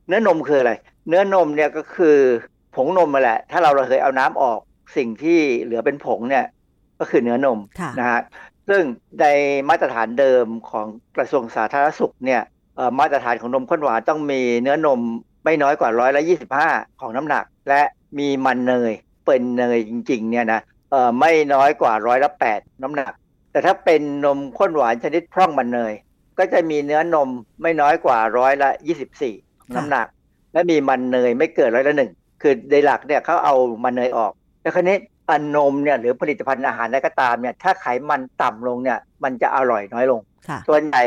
เนื้อนมคืออะไร เนื้อนมเนี่ยก็คือผงนมมาแหละ ถ้าเราเคยเอาน้ำออกสิ่งที่เหลือเป็นผงเนี่ยก็คือเนื้อนมนะฮะ ซึ่งในมาตรฐานเดิมของกระทรวงสาธารณสุขเนี่ยมาตรฐานของนมข้นหวานต้องมีเนื้อนมไม่น้อยกว่าร้อยละยี่สิบห้าของน้ำหนัก และมีมันเนยเป็นเนยจริงๆเนี่ยนะไม่น้อยกว่าร้อยละแปดน้ำหนัก แต่ถ้าเป็นนมข้นหวานชนิดพร่องมันเนย ก็จะมีเนื้อนมไม่น้อยกว่าร้อยละยี่สิบสี่น้ำหนัก และมีมันเนยไม่เกินร้อยละหนึ่งคือในหลักเนี่ยเขาเอามันเนยออก แล้วคราวนี้ อนมเนี่ยหรือผลิตภัณฑ์อาหารอะไรก็ตามเนี่ยถ้าไขมันต่ำลงเนี่ยมันจะอร่อยน้อยลง ส่วนใหญ่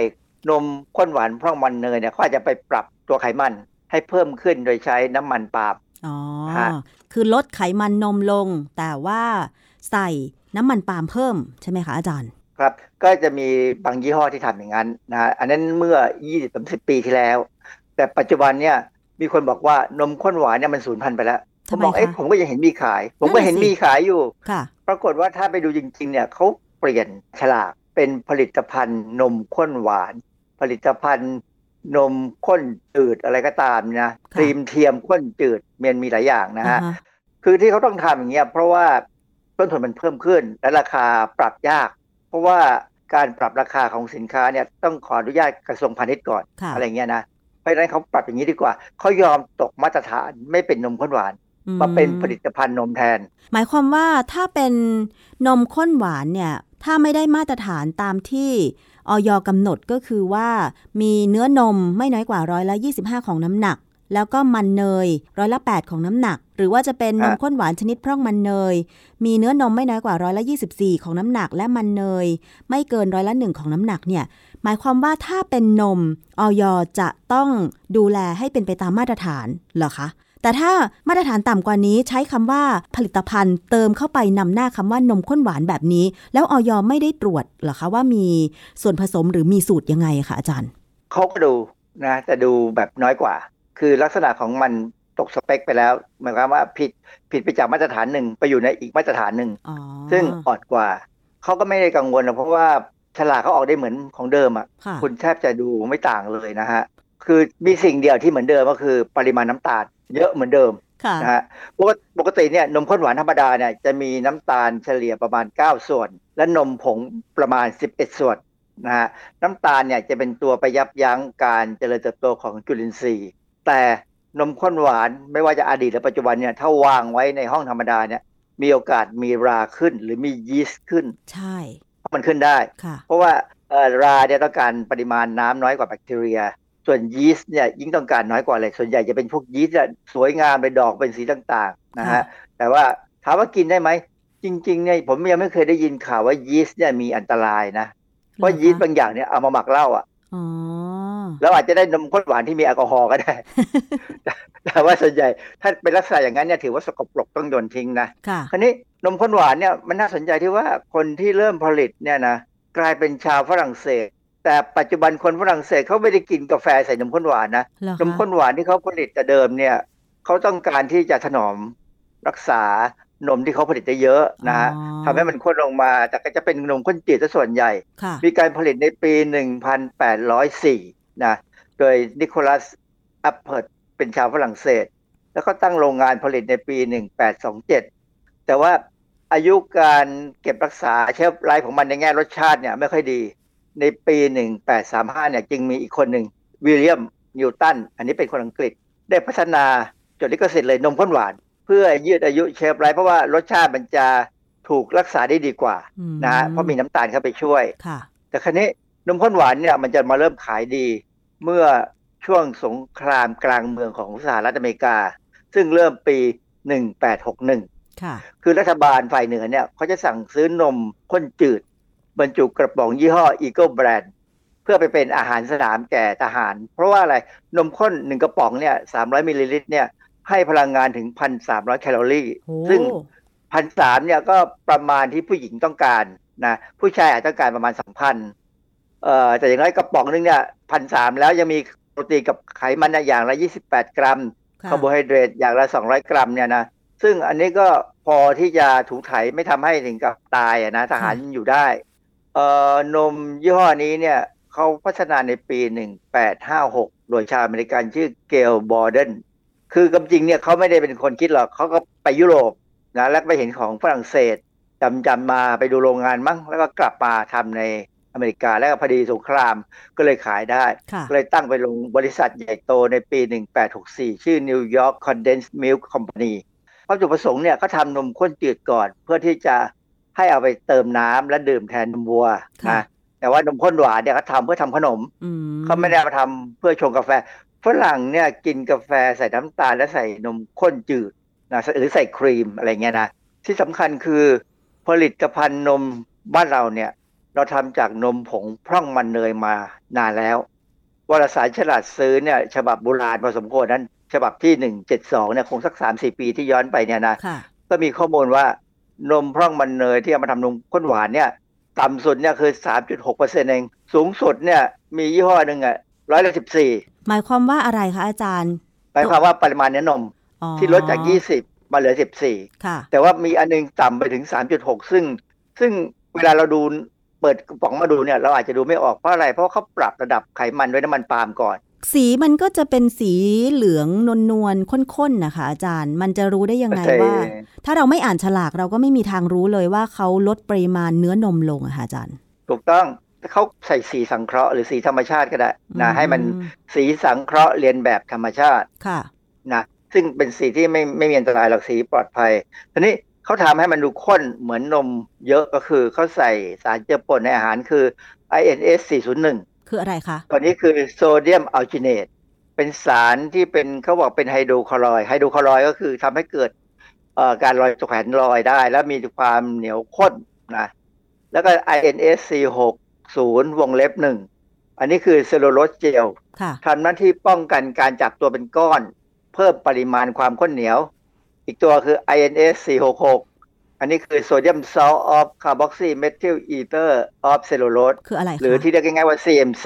นมข้นหวานพร่องมันเนยเนี่ยเขาจะไปปรับตัวไขมันให้เพิ่มขึ้นโดยใช้น้ำมันปาล์มอ๋อ คือลดไขมันนมลง แต่ว่าใส่น้ำมันปาล์มเพิ่มใช่ไหมคะอาจารย์ ครับ ก็จะมีบางยี่ห้อที่ทำอย่างนั้นนะอันนั้นเมื่อ 20-30 ปีที่แล้ว แต่ปัจจุบันเนี่ยมีคนบอกว่านมข้นหวานเนี่ยมันสูญพันธุ์ไปแล้ว ผมบอกเอ้ผมก็ยังเห็นมีขาย ผมก็เห็นมีขายอยู่ปรากฏว่าถ้าไปดูจริง ๆ เนี่ยเขาเปลี่ยนฉลากเป็นผลิตภัณฑ์นมข้นหวาน ผลิตภัณฑ์นมข้นจืดอะไรก็ตามนะครีมเทียมข้นจืดมันมีหลายอย่างนะฮะคือที่เขาต้องทำอย่างเงี้ยเพราะว่าต้นทุนมันเพิ่มขึ้น และราคาปรับยาก เพราะว่าการปรับราคาของสินค้าเนี่ยต้องขออนุญาตกระทรวงพาณิชย์ก่อนอะไรเงี้ยนะเพราะฉะนั้นเขาปรับอย่างนี้ดีกว่าเขายอมตกมาตรฐานไม่เป็นนมข้นหวาน มาเป็นผลิตภัณฑ์นมแทน หมายความว่าถ้าเป็นนมข้นหวานเนี่ย ถ้าไม่ได้มาตรฐานตามที่ออยกำหนดก็คือว่ามีเนื้อนมไม่น้อยกว่าร้อยละ25 ของน้ำหนัก แล้วก็มันเนยร้อยละ 8 ของน้ำหนัก หรือว่าจะเป็นนมข้นหวานชนิดพร่องมันเนย มีเนื้อนมไม่น้อยกว่าร้อยละ24 ของน้ำหนัก และมันเนย ไม่เกินร้อยละหนึ่งของน้ำหนักเนี่ยหมายความว่าถ้าเป็นนมออยจะต้องดูแลให้เป็นไปตามมาตรฐานเหรอคะ แต่ถ้ามาตรฐานต่ำกว่านี้ใช้คำว่าผลิตภัณฑ์เติมเข้าไปนำหน้าคำว่านมข้นหวานแบบนี้ แล้วออยไม่ได้ตรวจเหรอคะว่ามีส่วนผสมหรือมีสูตรยังไงคะอาจารย์เขาก็ดูนะแต่ดูแบบน้อยกว่า คือลักษณะของมันตกสเปคไปแล้วหมายความว่าผิดผิดไปจากมาตรฐานหนึ่งไปอยู่ในอีกมาตรฐานหนึ่งซึ่งอ่อนกว่าเขาก็ไม่ได้กังวลเพราะว่าฉลากเขาออกได้เหมือนของเดิมอะคุณแทบจะดูไม่ต่างเลยนะฮะคือมีสิ่งเดียวที่เหมือนเดิมก็คือปริมาณน้ำตาล เยอะเหมือนเดิมนะฮะปกติเนี่ยนมข้นหวานธรรมดาเนี่ยจะมีน้ำตาลเฉลี่ยประมาณ 9 ส่วน และนมผงประมาณ 11 ส่วนนะฮะน้ำตาลเนี่ยจะเป็นตัวไปยับยั้งการเจริญเติบโตของจุลินทรีย์ แต่นมข้นหวานไม่ว่าจะอดีตหรือปัจจุบันเนี่ยถ้าวางไว้ในห้องธรรมดาเนี่ยมีโอกาสมีราขึ้นหรือมียีสต์ขึ้น ใช่มันขึ้นได้ เพราะว่าราเนี่ยต้องการปริมาณน้ำน้อยกว่าแบคทีเรีย ส่วนยีสต์เนี่ยยิ่งต้องการน้อยกว่าเลยส่วนใหญ่จะเป็นพวกยีสต์สวยงามเป็นดอกเป็นสีต่างๆนะฮะแต่ว่าถามว่ากินได้ไหมจริงๆเนี่ยผมยังไม่เคยได้ยินข่าวว่ายีสต์เนี่ยมีอันตรายนะเพราะยีสต์บางอย่างเนี่ยเอามาหมักเหล้าอะแล้วอาจจะได้นมข้นหวานที่มีแอลกอฮอล์ก็ได้ แต่ว่าส่วนใหญ่ถ้าเป็นลักษณะอย่างนั้นเนี่ยถือว่าสกปรกต้องโยนทิ้งนะคราวนี้นมข้นหวานเนี่ยมันน่าสนใจที่ว่าคนที่เริ่มผลิตเนี่ยนะกลายเป็นชาวฝรั่งเศส แต่ปัจจุบันคนฝรั่งเศสเขาไม่ได้กินกาแฟใส่นมข้นหวานนะนมข้นหวานที่เขาผลิตแต่เดิมเนี่ยเขาต้องการที่จะถนอมรักษานมที่เขาผลิตได้เยอะนะฮะทำให้มันข้นลงมา แต่ก็จะเป็นนมข้นจืดซะส่วนใหญ่ มีการผลิตในปี 1804 นะ โดยนิโคลัสอัปเพิร์ตเป็นชาวฝรั่งเศส แล้วก็ตั้งโรงงานผลิตในปี 1827 แต่ว่าอายุการเก็บรักษาเชฟไลฟ์ของมันในแง่รสชาติเนี่ยไม่ค่อยดี ในปี 1835 เนี่ยจึงมีอีกคนหนึ่งวิลเลียมนิวตัน อันนี้เป็นคนอังกฤษ ได้พัฒนาจดลิขสิทธิ์เลยนมข้นหวาน เพื่อยืดอายุเชฟไรเพราะว่ารสชาติมันจะถูกรักษาได้ดีกว่านะฮะเพราะมีน้ำตาลเข้าไปช่วย แต่ครั้นี้นมข้นหวานเนี่ยมันจะมาเริ่มขายดี เมื่อช่วงสงครามกลางเมืองของสหรัฐอเมริกา ซึ่งเริ่มปี 1861 คือรัฐบาลฝ่ายเหนือเนี่ยเขาจะสั่งซื้อนมข้นจืด บรรจุกระป๋องยี่ห้อ Eagle Brand เพื่อไปเป็นอาหารสนามแก่ทหาร เพราะว่าอะไรนมข้นหนึ่งกระป๋องเนี่ยสามร้อยมิลลิลิตรเนี่ยให้พลังงานถึงพันสามร้อยแคลอรี่ ซึ่งพันสามเนี่ยก็ประมาณที่ผู้หญิงต้องการนะผู้ชายอาจต้องการประมาณสองพันเอ่อแต่อย่างไรกระป๋องนึงเนี่ยพันสามแล้วยังมีโปรตีนกับไขมันอย่างละยี่สิบแปดกรัมคาร์โบไฮเดรตอย่างละสองร้อยกรัมเนี่ยนะซึ่งอันนี้ก็พอที่จะถูไถไม่ทำให้ถึงกับตายนะทหารอยู่ได้ เอ่อนมยี่ห้อนี้เนี่ยเขาพัฒนาในปี 1856 โดยชาวอเมริกันชื่อเกลบอร์เดนคือกำจริงเนี่ยเขาไม่ได้เป็นคนคิดหรอกเขาก็ไปยุโรปนะแล้วไปเห็นของฝรั่งเศสจำจำมาไปดูโรงงานมั้ง แล้วก็กลับมาทำในอเมริกาแล้วก็พอดีสงครามก็เลยขายได้ ก็เลยตั้งไปลงบริษัทใหญ่โตในปี 1864 ชื่อ New York Condensed Milk Company วัตถุประสงค์เนี่ยเขาทำนมข้นจืดก่อนเพื่อที่จะ ให้เอาไปเติมน้ำและดื่มแทนนมวัวนะแต่ว่านมข้นหวานเนี่ยเขาทำเพื่อทำขนมเขาไม่ได้มาทำเพื่อชงกาแฟฝรั่งเนี่ยกินกาแฟใส่น้ำตาลและใส่นมข้นจืดนะหรือใส่ครีมอะไรเงี้ยนะที่สำคัญคือผลิตภัณฑ์นมบ้านเราเนี่ย เราทำจากนมผงพร่องมันเนยมานานแล้ววารสารฉลาดซื้อเนี่ยฉบับโบราณพอสมควรนั้น ฉบับที่หนึ่งเจ็ดสองเนี่ยคงสักสามสี่ปีที่ย้อนไปเนี่ยนะก็มีข้อมูลว่า นมพร่องมันเนยที่เอามาทำนมข้นหวานเนี่ย ต่ำสุดเนี่ยคือสามจุดหกเปอร์เซ็นต์เอง สูงสุดเนี่ยมียี่ห้อหนึ่งอะร้อยละสิบสี่หมายความว่าอะไรคะอาจารย์หมายความว่าปริมาณเนื้อนมที่ลดจากยี่สิบมาเหลือสิบสี่แต่ว่ามีอันนึงต่ำไปถึงสามจุดหกซึ่ง ซึ่งเวลาเราดูเปิดกระป๋องมาดูเนี่ยเราอาจจะดูไม่ออกเพราะอะไร เพราะเขาปรับระดับไขมันด้วยน้ำมันปาล์มก่อน สีมันก็จะเป็นสีเหลืองนวลนวลข้นๆนะคะ อาจารย์ มันจะรู้ได้ยังไงว่า ถ้าเราไม่อ่านฉลากเราก็ไม่มีทางรู้เลยว่าเขาลดปริมาณเนื้อนมลงอะค่ะอาจารย์ ถูกต้องเขาใส่สีสังเคราะห์หรือสีธรรมชาติก็ได้นะอืมให้มันสีสังเคราะห์เรียนแบบธรรมชาติค่ะนะซึ่งเป็นสีที่ไม่ไม่มีอันตรายหรอกสีปลอดภัยทีนี้เขาทำให้มันดูข้นเหมือนนมเยอะก็คือเขาใส่สารเจือปนในอาหารคือ INS 401 คืออะไรคะตัวนี้คือโซเดียมอัลจิเนตเป็นสารที่เป็นเขาบอกเป็น hydrocolloid hydrocolloid ก็คือทำให้เกิดเอ่อการลอยตัวแขวนลอยได้ แล้วมีความเหนียวข้นนะแล้วก็ INS 460วงเล็บหนึ่งอันนี้คือเซลลูโลสเจลค่ะทำหน้าที่ป้องกันการจับตัวเป็นก้อน เพิ่มปริมาณความข้นเหนียว อีกตัวคือ INS 466 อันนี้คือ sodium salt of carboxymethyl ether of cellulose คืออะไรคะหรือที่เรียกง่ายๆว่า CMC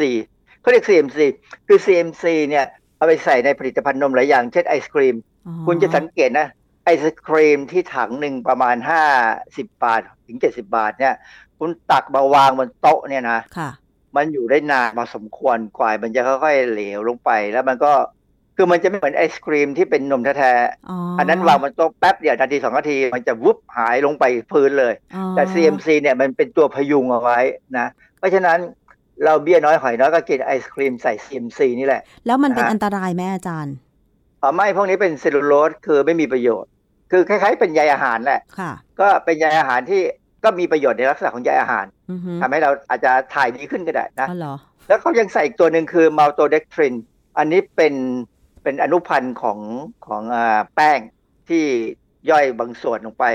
เขาเรียก CMC คือ CMC เนี่ยเอาไปใส่ในผลิตภัณฑ์นมหลายอย่าง เช่นไอศครีมอ๋อคุณจะสังเกตนะไอศครีมที่ถังหนึ่งประมาณ50บาท ถึง70บาทเนี่ยคุณตักมาวางบนโต๊ะเนี่ยนะค่ะมันอยู่ได้นานพอสมควรกว่ามันจะค่อยๆเหลวลงไป แล้วมันก็ คือมันจะไม่เหมือนไอศครีมที่เป็นนมแท้อ๋อๆอัอันนั้นวางบนโต๊ะแป๊บเดียวนาทีสองนาที มันจะวุบหายลงไปพื้นเลย แต่ CMC เนี่ยมันเป็นตัวพยุงเอาไว้นะ เพราะฉะนั้นเราเบี้ยน้อยหอยน้อยก็กินไอศครีมใส่ CMC นี่แหละ แล้วมันเป็นนะฮะอันตรายไหมอาจารย์อ๋อไม่พวกนี้เป็นเซลลูโลสคือไม่มีประโยชน์ คือคล้ายๆ เป็นใยอาหารแหละค่ะก็เป็นใยอาหารที่ก็มีประโยชน์ในลักษณะของใยอาหารอือฮึทำให้เราอาจจะถ่ายดีขึ้นก็ได้นะอ๋อเหรอแล้วเขายังใส่อีกตัวหนึ่งคือมัลโตเดกทรินอันนี้เป็น เป็นอนุพันธ์ของของอาแป้งที่ย่อยบางส่วนลงไป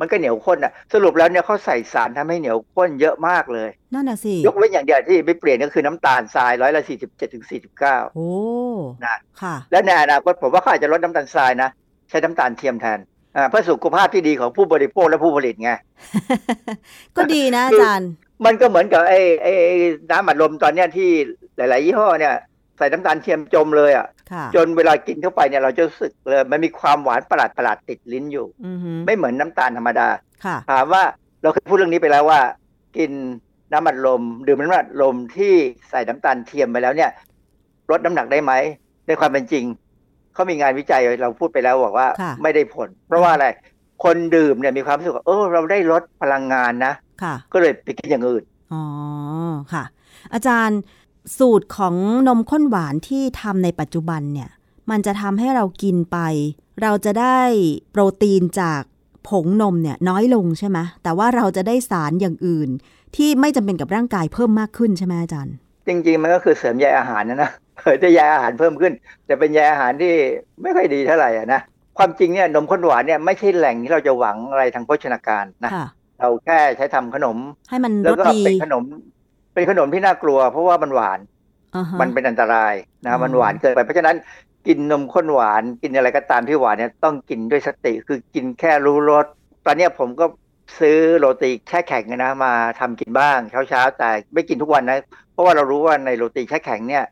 มันก็เหนียวข้นอะ สรุปแล้วเนี่ยเขาใส่สารทำให้เหนียวข้นเยอะมากเลย นั่นน่ะสิ ยกเว้นอย่างเดียวที่ไม่เปลี่ยนก็คือน้ำตาลทรายร้อยละสี่สิบเจ็ดถึงสี่สิบเก้าโอ้นะค่ะ และในอนาคตผมว่าเขาอาจจะลดน้ำตาลทรายนะ ใช้น้ำตาลเทียมแทนอ่าเพื่อสุขภาพที่ดีของผู้บริโภคและผู้ผลิตไง ก็ดีนะอาจารย์ มันก็เหมือนกับไอ้ไอ้ไอ้น้ำอัดลมตอนเนี้ยที่หลาย ๆ ยี่ห้อเนี่ยใส่น้ำตาลเทียมจมเลยอะค่ะจนเวลากินเข้าไปเนี่ยเราจะรู้สึกเลยมันมีความหวานประหลาดประหลาดๆติดลิ้นอยู่อือฮึไม่เหมือนน้ำตาลธรรมดาค่ะถามว่าเราเคยพูดเรื่องนี้ไปแล้วว่า กินน้ำอัดลมดื่มน้ำอัดลมที่ใส่น้ำตาลเทียมไปแล้วเนี่ย ลดน้ำหนักได้ไหมในความเป็นจริงเขามีงานวิจัยเราพูดไปแล้วบอกว่าค่ะไม่ได้ผล เพราะว่าอะไรคนดื่มเนี่ยมีความรู้สึกว่าเออเราได้ลดพลังงานนะค่ะก็เลยไปกินอย่างอื่นอ๋อค่ะ อาจารย์ สูตรของนมข้นหวานที่ทำในปัจจุบันเนี่ย มันจะทำให้เรากินไป เราจะได้โปรตีนจากผงนมเนี่ยน้อยลงใช่ไหมแต่ว่าเราจะได้สารอย่างอื่น ที่ไม่จำเป็นกับร่างกายเพิ่มมากขึ้นใช่ไหมอาจารย์ จริง ๆ มันก็คือเสริมใยอาหารนะนะเผยแต่ใยอาหารเพิ่มขึ้น แต่เป็นใยอาหารที่ไม่ค่อยดีเท่าไหร่อะนะความจริงเนี่ยนมข้นหวานเนี่ยไม่ใช่แหล่งที่เราจะหวังอะไรทางโภชนาการนะค่ะเราแค่ใช้ทำขนม ให้มันรแล้วสก็ดีเป็นขนม เป็นขนมที่น่ากลัว เพราะว่ามันหวานอ่าฮะมันเป็นอันตรายอ๋นะอมันหวานเกินไป เพราะฉะนั้นกินนมข้นหวานกินอะไรก็ตามที่หวานเนี่ยต้องกินด้วยสติคือกินแค่รู้รสตอนเนี้ยผมก็ซื้อโรตีแช่แข็งนะมาทำกินบ้างเช้าๆแต่ไม่กินทุกวันนะ เพราะว่าเรารู้ว่าในโรตีแช่แข็งเนี่ย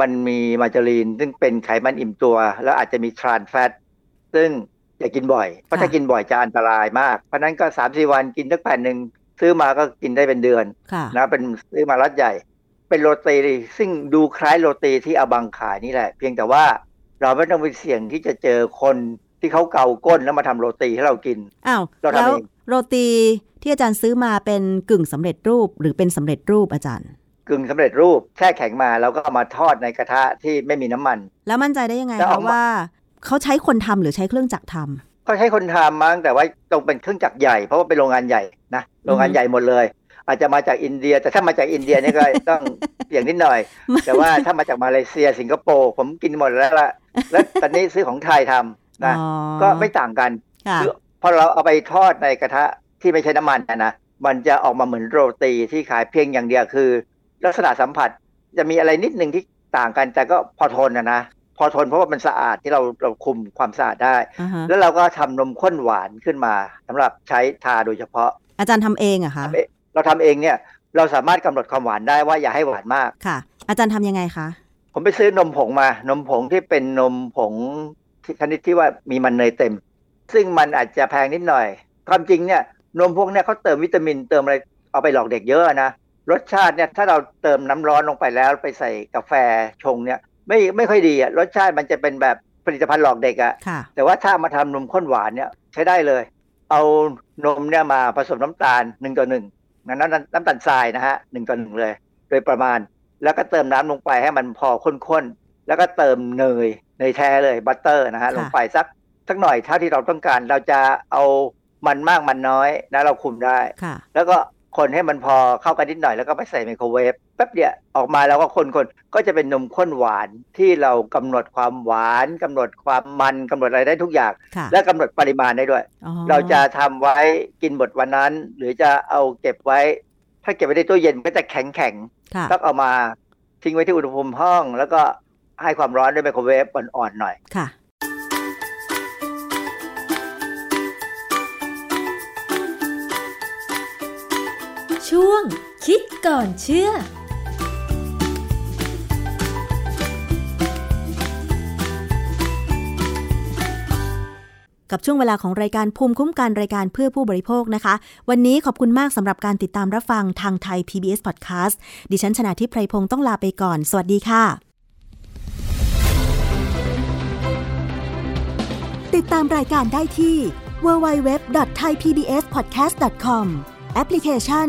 มันมีมาการีนซึ่งเป็นไขมันอิ่มตัว แล้วอาจจะมีทรานแฟตซึ่งอย่ากินบ่อยเพราะถ้ากินบ่อยจะอันตรายมาก เพราะฉะนั้นก็สามสี่วันกินสักแผ่นหนึ่ง ซื้อมาก็กินได้เป็นเดือนค่ะนะเป็นซื้อมารัดใหญ่ เป็นโรตีซึ่งดูคล้ายโรตีที่อาบังขายนี่แหละ เพียงแต่ว่าเราไม่ต้องไปเสี่ยงที่จะเจอคนที่เขาเกาก้นแล้วมาทำโรตีให้เรากินอ้าวเราทำแล้วเองโรตีที่อาจารย์ซื้อมาเป็นกึ่งสำเร็จรูปหรือเป็นสำเร็จรูปอาจารย์ กึ่งสำเร็จรูปแช่แข็งมาแล้วก็เอามาทอดในกระทะที่ไม่มีน้ำมัน แล้วมั่นใจได้ยังไงแล้วคะเอามาว่าเขาใช้คนทำหรือใช้เครื่องจักรทำ ก็ใช้คนทำมั้งแต่ว่าต้องเป็นเครื่องจักรใหญ่เพราะว่าเป็นโรงงานใหญ่นะโรงงานอือฮึใหญ่หมดเลย อาจจะมาจากอินเดีย แต่ถ้ามาจากอินเดียนี่ก็ต้องเสี่ยงนิดหน่อย แต่ว่าถ้ามาจากมาเลเซียสิงคโปร์ผมกินหมดแล้วละแล้วตอนนี้ซื้อของไทยทำนะอ๋อก็ไม่ต่างกันค่ะคือพอเราเอาไปทอดในกระทะที่ไม่ใช้น้ำมันนะนะมันจะออกมาเหมือนโรตีที่ขายเพียงอย่างเดียวคือ ลักษณะสัมผัสจะมีอะไรนิดหนึ่งที่ต่างกันแต่ก็พอทนนะนะ พอทนเพราะว่ามันสะอาดที่เราเราคุมความสะอาดได้อ่าฮะแล้วเราก็ทำนมข้นหวานขึ้นมาสำหรับใช้ทาโดยเฉพาะ อาจารย์ทำเองเหรอะคะทำเองเราทำเองเนี่ยเราสามารถกำหนดความหวานได้ว่าอย่าให้หวานมากค่ะ อาจารย์ทำยังไงคะผมไปซื้อนมผงมานมผงที่เป็นนมผงที่ชนิดที่ว่ามีมันเนยเต็ม ซึ่งมันอาจจะแพงนิดหน่อย ความจริงเนี่ยนมพวกเนี่ยเขาเติมวิตามินเติมอะไรเอาไปหลอกเด็กเยอะนะรสชาติเนี่ยถ้าเราเติมน้ำร้อนลงไปแล้วไปใส่กาแฟชงเนี่ย ไม่ไม่ค่อยดีอะรสชาติมันจะเป็นแบบผลิตภัณฑ์หลอกเด็กอะค่ะแต่ว่าถ้ามาทำนมข้นหวานเนี่ยใช้ได้เลย เอานมเนี่ยมาผสมน้ำตาลหนึ่งต่อหนึ่งน้ำน้ำน้ำตาลทรายนะฮะหนึ่งต่อหนึ่งเลย โดยประมาณ แล้วก็เติมน้ำลงไปให้มันพอข้นๆแล้วก็เติมเนยเนยแท้เลยบัตเตอร์นะฮะค่ะลงไปสักสักหน่อยเท่าที่เราต้องการ เราจะเอามันมากมันน้อยนะเราคุมได้ค่ะแล้วก็ คนให้มันพอเข้ากันนิดหน่อยแล้วก็ไปใส่ไมโครเวฟแป๊บเดียวออกมาแล้วก็คนๆก็จะเป็นนมข้นหวานที่เรากำหนดความหวานกำหนดความมันกำหนดอะไรได้ทุกอย่างค่ะและกำหนดปริมาณได้ด้วยอ๋อเราจะทำไว้กินหมดวันนั้น หรือจะเอาเก็บไว้ ถ้าเก็บไว้ในตู้เย็นมันก็จะแข็งแข็งๆค่ะต้องเอามาทิ้งไว้ที่อุณหภูมิห้อง แล้วก็ให้ความร้อนด้วยไมโครเวฟอ่อนๆหน่อย ช่วง คิดก่อนเชื่อกับช่วงเวลาของรายการภูมิคุ้มกันรายการเพื่อผู้บริโภคนะคะ วันนี้ขอบคุณมากสำหรับการติดตามรับฟังทางไทย PBS Podcast ดิฉันชนะทิพไพรพงศ์ต้องลาไปก่อน สวัสดีค่ะ ติดตามรายการได้ที่ www.thaipbspodcast.com แอปพลิเคชัน